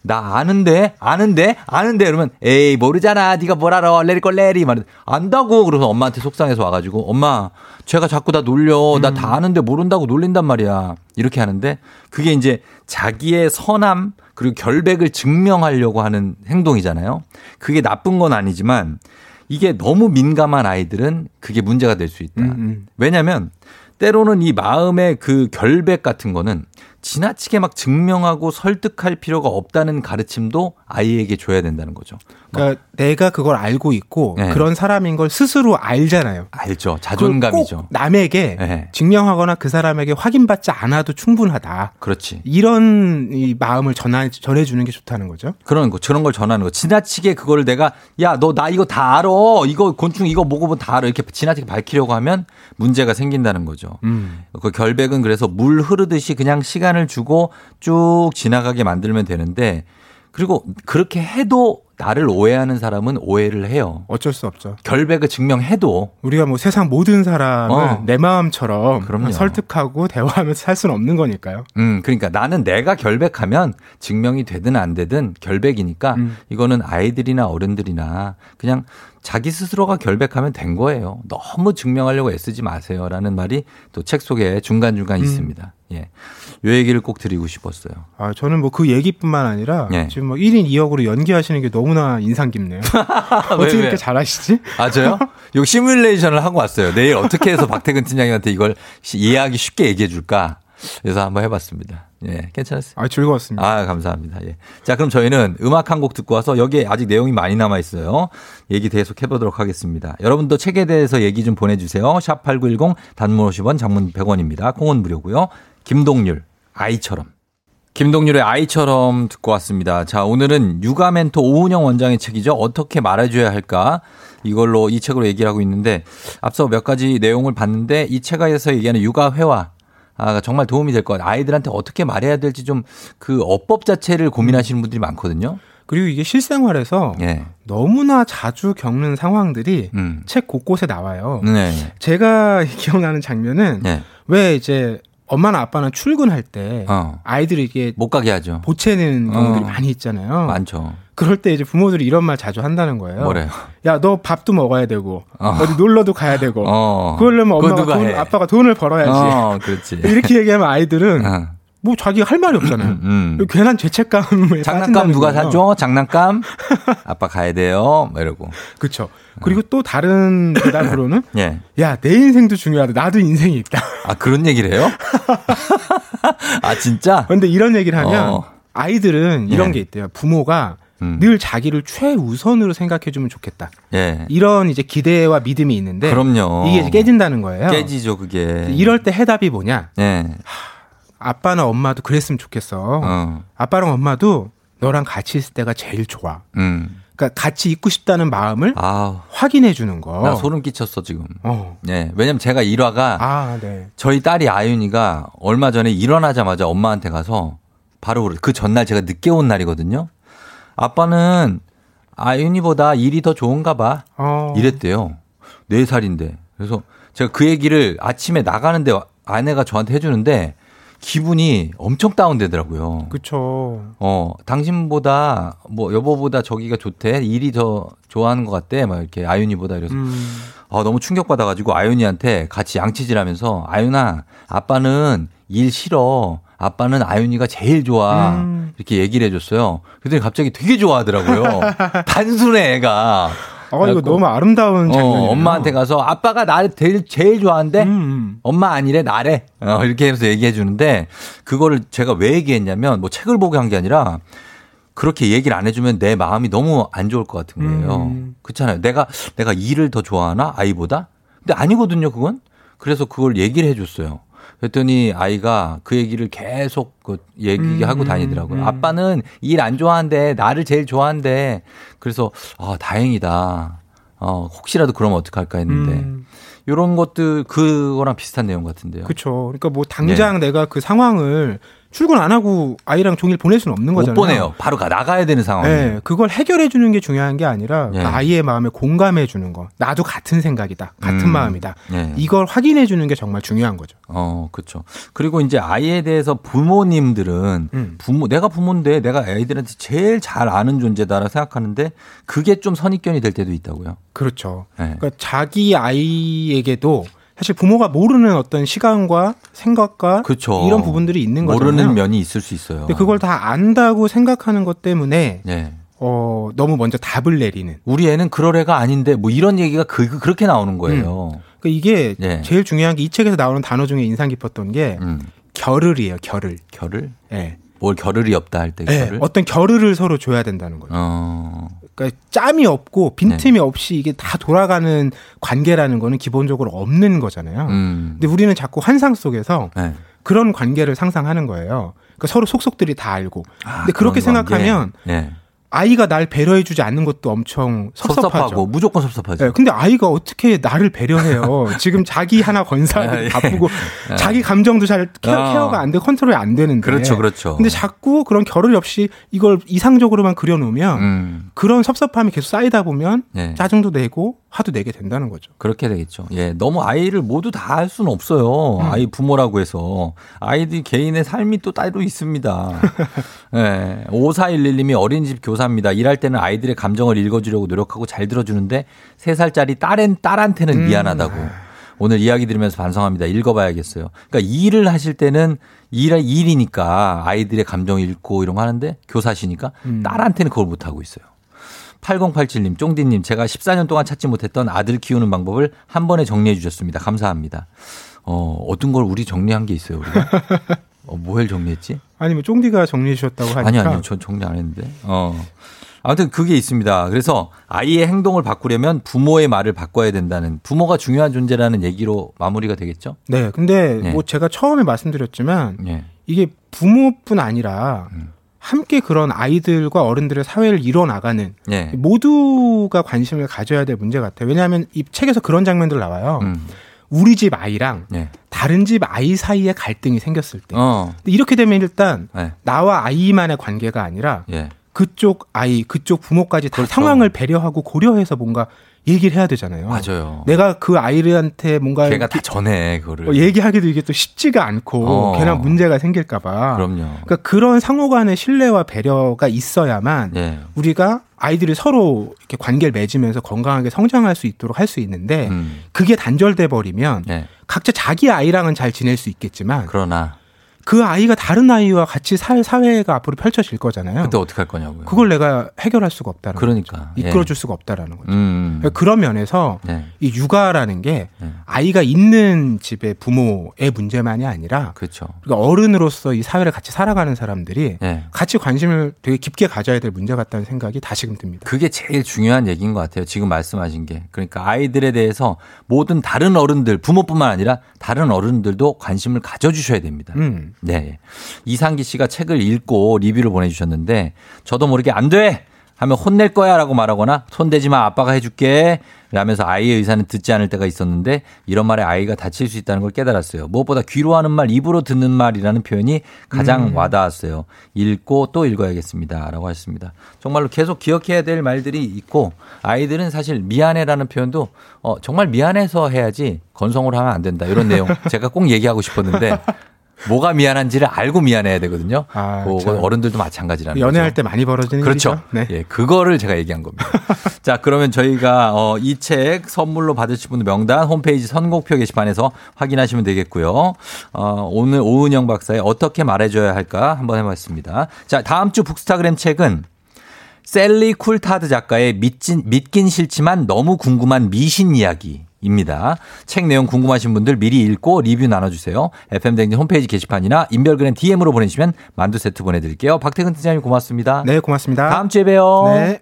나 아는데 아는데 아는데 그러면 에이 모르잖아. 네가 뭘 알아. 레리꼴 레리 말 안다고. 그래서 엄마한테 속상해서 와가지고 엄마 제가 자꾸 나 놀려. 나 다 아는데 모른다고 놀린단 말이야. 이렇게 하는데 그게 이제 자기의 선함 그리고 결백을 증명하려고 하는 행동이잖아요. 그게 나쁜 건 아니지만 이게 너무 민감한 아이들은 그게 문제가 될 수 있다. 음, 왜냐하면 때로는 이 마음의 그 결백 같은 거는 지나치게 막 증명하고 설득할 필요가 없다는 가르침도 아이에게 줘야 된다는 거죠. 그러니까 내가 그걸 알고 있고 네. 그런 사람인 걸 스스로 알잖아요. 알죠. 자존감이죠. 그걸 꼭 남에게 네. 증명하거나 그 사람에게 확인받지 않아도 충분하다. 그렇지. 이런 이 마음을 전하, 전해주는 게 좋다는 거죠. 그런 거, 저런 걸 전하는 거. 지나치게 그거를 내가, 야, 너 나 이거 다 알아. 이거 곤충 이거 먹어보면 다 알아. 이렇게 지나치게 밝히려고 하면 문제가 생긴다는 거죠. 음. 그 결백은 그래서 물 흐르듯이 그냥 시간 을 주고 쭉 지나가게 만들면 되는데 그리고 그렇게 해도 나를 오해하는 사람은 오해를 해요. 어쩔 수 없죠. 결백을 증명해도 우리가 뭐 세상 모든 사람을 어. 내 마음처럼 그럼요. 설득하고 대화하면서 살 수는 없는 거니까요. 음, 그러니까 나는 내가 결백하면 증명이 되든 안 되든 결백이니까 음. 이거는 아이들이나 어른들이나 그냥 자기 스스로가 결백하면 된 거예요. 너무 증명하려고 애쓰지 마세요라는 말이 또 책 속에 중간중간 음. 있습니다. 예. 요 얘기를 꼭 드리고 싶었어요. 아, 저는 뭐 그 얘기뿐만 아니라 예. 지금 뭐 1인 2역으로 연기하시는 게 너무나 인상 깊네요. 어떻게 왜? 이렇게 잘하시지? 아, 저요? 요 시뮬레이션을 하고 왔어요. 내일 어떻게 해서 박태근 팀장님한테 이걸 시- 이해하기 쉽게 얘기해 줄까? 그래서 한번 해봤습니다. 예, 괜찮았어요. 아, 즐거웠습니다. 아, 감사합니다. 예. 자, 그럼 저희는 음악 한 곡 듣고 와서 여기에 아직 내용이 많이 남아 있어요. 얘기 계속 해보도록 하겠습니다. 여러분도 책에 대해서 얘기 좀 보내주세요. 샵8910 단문 50원, 장문 100원입니다. 콩은 무료고요. 김동률, 아이처럼. 김동률의 아이처럼 듣고 왔습니다. 자, 오늘은 육아 멘토 오은영 원장의 책이죠. 어떻게 말해줘야 할까? 이걸로 이 책으로 얘기를 하고 있는데 앞서 몇 가지 내용을 봤는데 이 책에서 얘기하는 육아 회화 아, 정말 도움이 될 것 같아요. 아이들한테 어떻게 말해야 될지 좀 그 어법 자체를 고민하시는 분들이 많거든요. 그리고 이게 실생활에서 예. 너무나 자주 겪는 상황들이 음. 책 곳곳에 나와요. 네. 제가 기억나는 장면은 네. 왜 이제 엄마나 아빠는 출근할 때 어. 아이들이 이게 못 가게 하죠. 보채는 경우들이 어. 많이 있잖아요. 많죠. 그럴 때 이제 부모들이 이런 말 자주 한다는 거예요. 뭐래요? 야, 너 밥도 먹어야 되고 어. 어. 디 놀러도 가야 되고. 어. 그러려면 엄마가 돈, 해? 아빠가 돈을 벌어야지. 어, 그렇지. 이렇게 얘기하면 아이들은 어. 뭐 자기가 할 말이 없잖아요. 음. 괜한 죄책감에 장난감 누가 거예요. 사줘? 장난감? 아빠 가야 돼요. 막 이러고. 그렇죠. 그리고 또 다른 대답으로는 예. 야, 내 인생도 중요하다. 나도 인생이 있다. 아, 그런 얘기를 해요? 아, 진짜? 근데 이런 얘기를 하면 어. 아이들은 이런 예. 게 있대요. 부모가 음. 늘 자기를 최우선으로 생각해 주면 좋겠다. 예. 이런 이제 기대와 믿음이 있는데 그럼요. 이게 이제 깨진다는 거예요. 깨지죠, 그게. 이럴 때 해답이 뭐냐? 예. 아빠나 엄마도 그랬으면 좋겠어. 어. 아빠랑 엄마도 너랑 같이 있을 때가 제일 좋아. 음. 그러니까 같이 있고 싶다는 마음을 아, 확인해 주는 거. 나 소름 끼쳤어, 지금. 어. 예. 왜냐면 제가 일화가 아, 네. 저희 딸이 아윤이가 얼마 전에 일어나자마자 엄마한테 가서 바로 그 전날 제가 늦게 온 날이거든요. 아빠는 아윤이보다 일이 더 좋은가 봐. 어. 이랬대요. 네 살인데. 그래서 제가 그 얘기를 아침에 나가는데 아내가 저한테 해주는데 기분이 엄청 다운되더라고요. 그쵸. 어, 당신보다 뭐 여보보다 저기가 좋대. 일이 더 좋아하는 것 같대. 막 이렇게 아윤이보다 이래서 음. 아, 너무 충격받아가지고 아윤이한테 같이 양치질 하면서 아윤아, 아빠는 일 싫어. 아빠는 아윤이가 제일 좋아. 음. 이렇게 얘기를 해줬어요. 그랬더니 갑자기 되게 좋아하더라고요. 단순해, 애가. 아, 이거 너무 아름다운 어, 장면이에요. 엄마한테 가서 아빠가 나를 제일, 제일 좋아한대? 음. 엄마 아니래, 나래. 어, 이렇게 해서 얘기해 주는데, 그거를 제가 왜 얘기했냐면, 뭐 책을 보고 한게 아니라, 그렇게 얘기를 안 해주면 내 마음이 너무 안 좋을 것 같은 거예요. 음. 그렇잖아요. 내가, 내가 일을 더 좋아하나? 아이보다? 근데 아니거든요, 그건. 그래서 그걸 얘기를 해줬어요. 그랬더니 아이가 그 얘기를 계속 그 얘기하고 음, 다니더라고요. 음. 아빠는 일 안 좋아한대. 나를 제일 좋아한대. 그래서, 아, 다행이다. 어, 혹시라도 그러면 어떡할까 했는데. 음. 요런 것들, 그거랑 비슷한 내용 같은데요. 그쵸. 그러니까 뭐 당장 내가 그 상황을 출근 안 하고 아이랑 종일 보낼 수는 없는 못 거잖아요. 보내요. 바로 가, 나가야 되는 상황. 네, 그걸 해결해 주는 게 중요한 게 아니라 예. 그 아이의 마음에 공감해 주는 거. 나도 같은 생각이다. 같은 음. 마음이다. 예. 이걸 확인해 주는 게 정말 중요한 거죠. 어, 그렇죠. 그리고 이제 아이에 대해서 부모님들은 음. 부모 내가 부모인데 내가 아이들한테 제일 잘 아는 존재다라 생각하는데 그게 좀 선입견이 될 때도 있다고요. 그렇죠. 네. 그러니까 자기 아이에게도 사실 부모가 모르는 어떤 시간과 생각과 그렇죠. 이런 부분들이 있는 거잖아요. 모르는 면이 있을 수 있어요. 근데 그걸 다 안다고 생각하는 것 때문에 네. 어, 너무 먼저 답을 내리는. 우리 애는 그럴 애가 아닌데 뭐 이런 얘기가 그, 그- 그렇게 나오는 거예요. 그러니까 이게 예. 제일 중요한 게 이 책에서 나오는 단어 중에 인상 깊었던 게 음. 결을이에요. 결을. 결을? 예. 뭘 겨를이 없다 할때 예, 결을? 어떤 결을을 서로 줘야 된다는 거죠. 어. 그러니까 짬이 없고 네. 빈틈이 없이 이게 다 돌아가는 관계라는 거는 기본적으로 없는 거잖아요. 음. 근데 우리는 자꾸 환상 속에서 네. 그런 관계를 상상하는 거예요. 그러니까 서로 속속들이 다 알고. 근데 그렇게. 생각하면 네. 아이가 날 배려해주지 않는 것도 엄청 섭섭하죠. 섭섭하고 무조건 섭섭하죠. 네, 근데 아이가 어떻게 나를 배려해요? 지금 자기 하나 아, 건사하고 예. 바쁘고 아. 자기 감정도 잘 케어, 어. 케어 가 안 돼, 컨트롤이 안 되는데. 그렇죠, 그렇죠. 근데 자꾸 그런 결을 없이 이걸 이상적으로만 그려놓으면 음. 그런 섭섭함이 계속 쌓이다 보면 네. 짜증도 내고 화도 내게 된다는 거죠. 그렇게 되겠죠. 예, 너무 아이를 모두 다 할 수는 없어요. 음. 아이 부모라고 해서 아이들 개인의 삶이 또 따로 있습니다. 예, 5411님이 어린이집 교사입니다. 일할 때는 아이들의 감정을 읽어주려고 노력하고 잘 들어주는데 3살짜리 딸엔 딸한테는 음. 미안하다고. 오늘 이야기 들으면서 반성합니다. 읽어봐야겠어요. 그러니까 일을 하실 때는 일, 일이니까 아이들의 감정 읽고 이런 거 하는데 교사시니까 음. 딸한테는 그걸 못하고 있어요. 8087님, 쫑디님, 제가 14년 동안 찾지 못했던 아들 키우는 방법을 한 번에 정리해 주셨습니다. 감사합니다. 어, 어떤 걸 우리 정리한 게 있어요, 우리가? 어, 뭐를 정리했지? 아니면 쫑디가 정리해 주셨다고 하니까. 아니, 아니요. 전 정리 안 했는데. 어. 아무튼 그게 있습니다. 그래서 아이의 행동을 바꾸려면 부모의 말을 바꿔야 된다는 부모가 중요한 존재라는 얘기로 마무리가 되겠죠? 네, 근데 네. 뭐 제가 처음에 말씀드렸지만 예. 이게 부모뿐 아니라 음. 함께 그런 아이들과 어른들의 사회를 이뤄나가는 예. 모두가 관심을 가져야 될 문제 같아요. 왜냐하면 이 책에서 그런 장면들 나와요. 음. 우리 집 아이랑 예. 다른 집 아이 사이에 갈등이 생겼을 때. 어. 이렇게 되면 일단 네. 나와 아이만의 관계가 아니라 예. 그쪽 아이, 그쪽 부모까지 다 상황을 배려하고 고려해서 뭔가 얘기를 해야 되잖아요. 맞아요. 내가 그 아이한테 뭔가 걔가 다 전해 그거를. 어, 얘기하기도 이게 또 쉽지가 않고 어. 괜한 문제가 생길까봐. 그럼요. 그러니까 그런 상호간의 신뢰와 배려가 있어야만 예. 우리가 아이들이 서로 이렇게 관계를 맺으면서 건강하게 성장할 수 있도록 할 수 있는데 음. 그게 단절돼 버리면 예. 각자 자기 아이랑은 잘 지낼 수 있겠지만 그러나 그 아이가 다른 아이와 같이 살 사회가 앞으로 펼쳐질 거잖아요. 그때 어떻게 할 거냐고요. 그걸 내가 해결할 수가 없다는 그러니까. 거죠. 이끌어줄 수가 없다라는 거죠. 음. 그런 면에서 네. 이 육아라는 게 아이가 있는 집의 부모의 문제만이 아니라 그렇죠. 그러니까 어른으로서 이 사회를 같이 살아가는 사람들이 네. 같이 관심을 되게 깊게 가져야 될 문제 같다는 생각이 다시금 듭니다. 그게 제일 중요한 얘기인 것 같아요. 지금 말씀하신 게. 그러니까 아이들에 대해서 모든 다른 어른들, 부모뿐만 아니라 다른 어른들도 관심을 가져주셔야 됩니다. 음. 네. 이상기 씨가 책을 읽고 리뷰를 보내주셨는데 저도 모르게 안 돼! 하면 혼낼 거야 라고 말하거나 손대지 마 아빠가 해줄게 라면서 아이의 의사는 듣지 않을 때가 있었는데 이런 말에 아이가 다칠 수 있다는 걸 깨달았어요. 무엇보다 귀로 하는 말, 입으로 듣는 말이라는 표현이 가장 음. 와닿았어요. 읽고 또 읽어야겠습니다. 라고 하셨습니다. 정말로 계속 기억해야 될 말들이 있고 아이들은 사실 미안해라는 표현도 어, 정말 미안해서 해야지 건성으로 하면 안 된다. 이런 내용 제가 꼭 얘기하고 싶었는데 뭐가 미안한지를 알고 미안해야 되거든요. 아, 그거 참. 어른들도 마찬가지라는 거죠. 연애할 때 많이 벌어지는 그렇죠. 네. 예, 그거를 제가 얘기한 겁니다. 자, 그러면 저희가 어, 이 책 선물로 받으실 분들 명단 홈페이지 선곡표 게시판에서 확인하시면 되겠고요. 어, 오늘 오은영 박사의 어떻게 말해줘야 할까 한번 해봤습니다. 자, 다음 주 북스타그램 책은 셀리 쿨타드 작가의 믿긴 싫지만 너무 궁금한 미신 이야기. 입니다. 책 내용 궁금하신 분들 미리 읽고 리뷰 나눠주세요. FM댕진 홈페이지 게시판이나 인별그램 DM으로 보내주시면 만두 세트 보내드릴게요. 박태근 팀장님 고맙습니다. 네, 고맙습니다. 다음 주에 봬요. 네.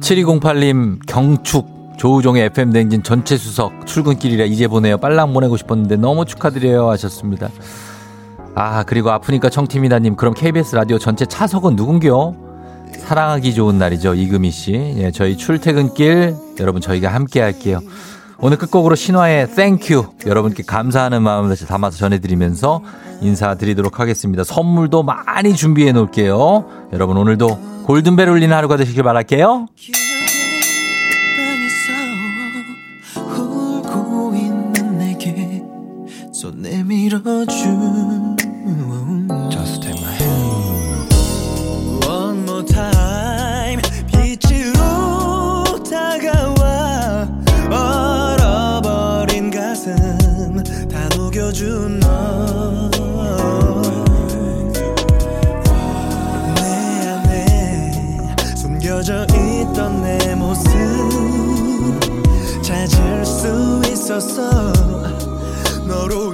7208님 경축 조우종의 FM댕진 전체 수석 출근길이라 이제 보내요. 빨랑 보내고 싶었는데 너무 축하드려요 하셨습니다. 아 그리고 아프니까 청춘이다님 그럼 KBS 라디오 전체 차석은 누군겨? 사랑하기 좋은 날이죠 이금희 씨. 예, 저희 출퇴근길 여러분 저희가 함께 할게요. 오늘 끝곡으로 신화의 Thank You 여러분께 감사하는 마음을 다시 담아서 전해드리면서 인사드리도록 하겠습니다. 선물도 많이 준비해 놓을게요. 여러분 오늘도 골든벨 울리는 하루가 되시길 바랄게요. 내밀어준 있었어. 너로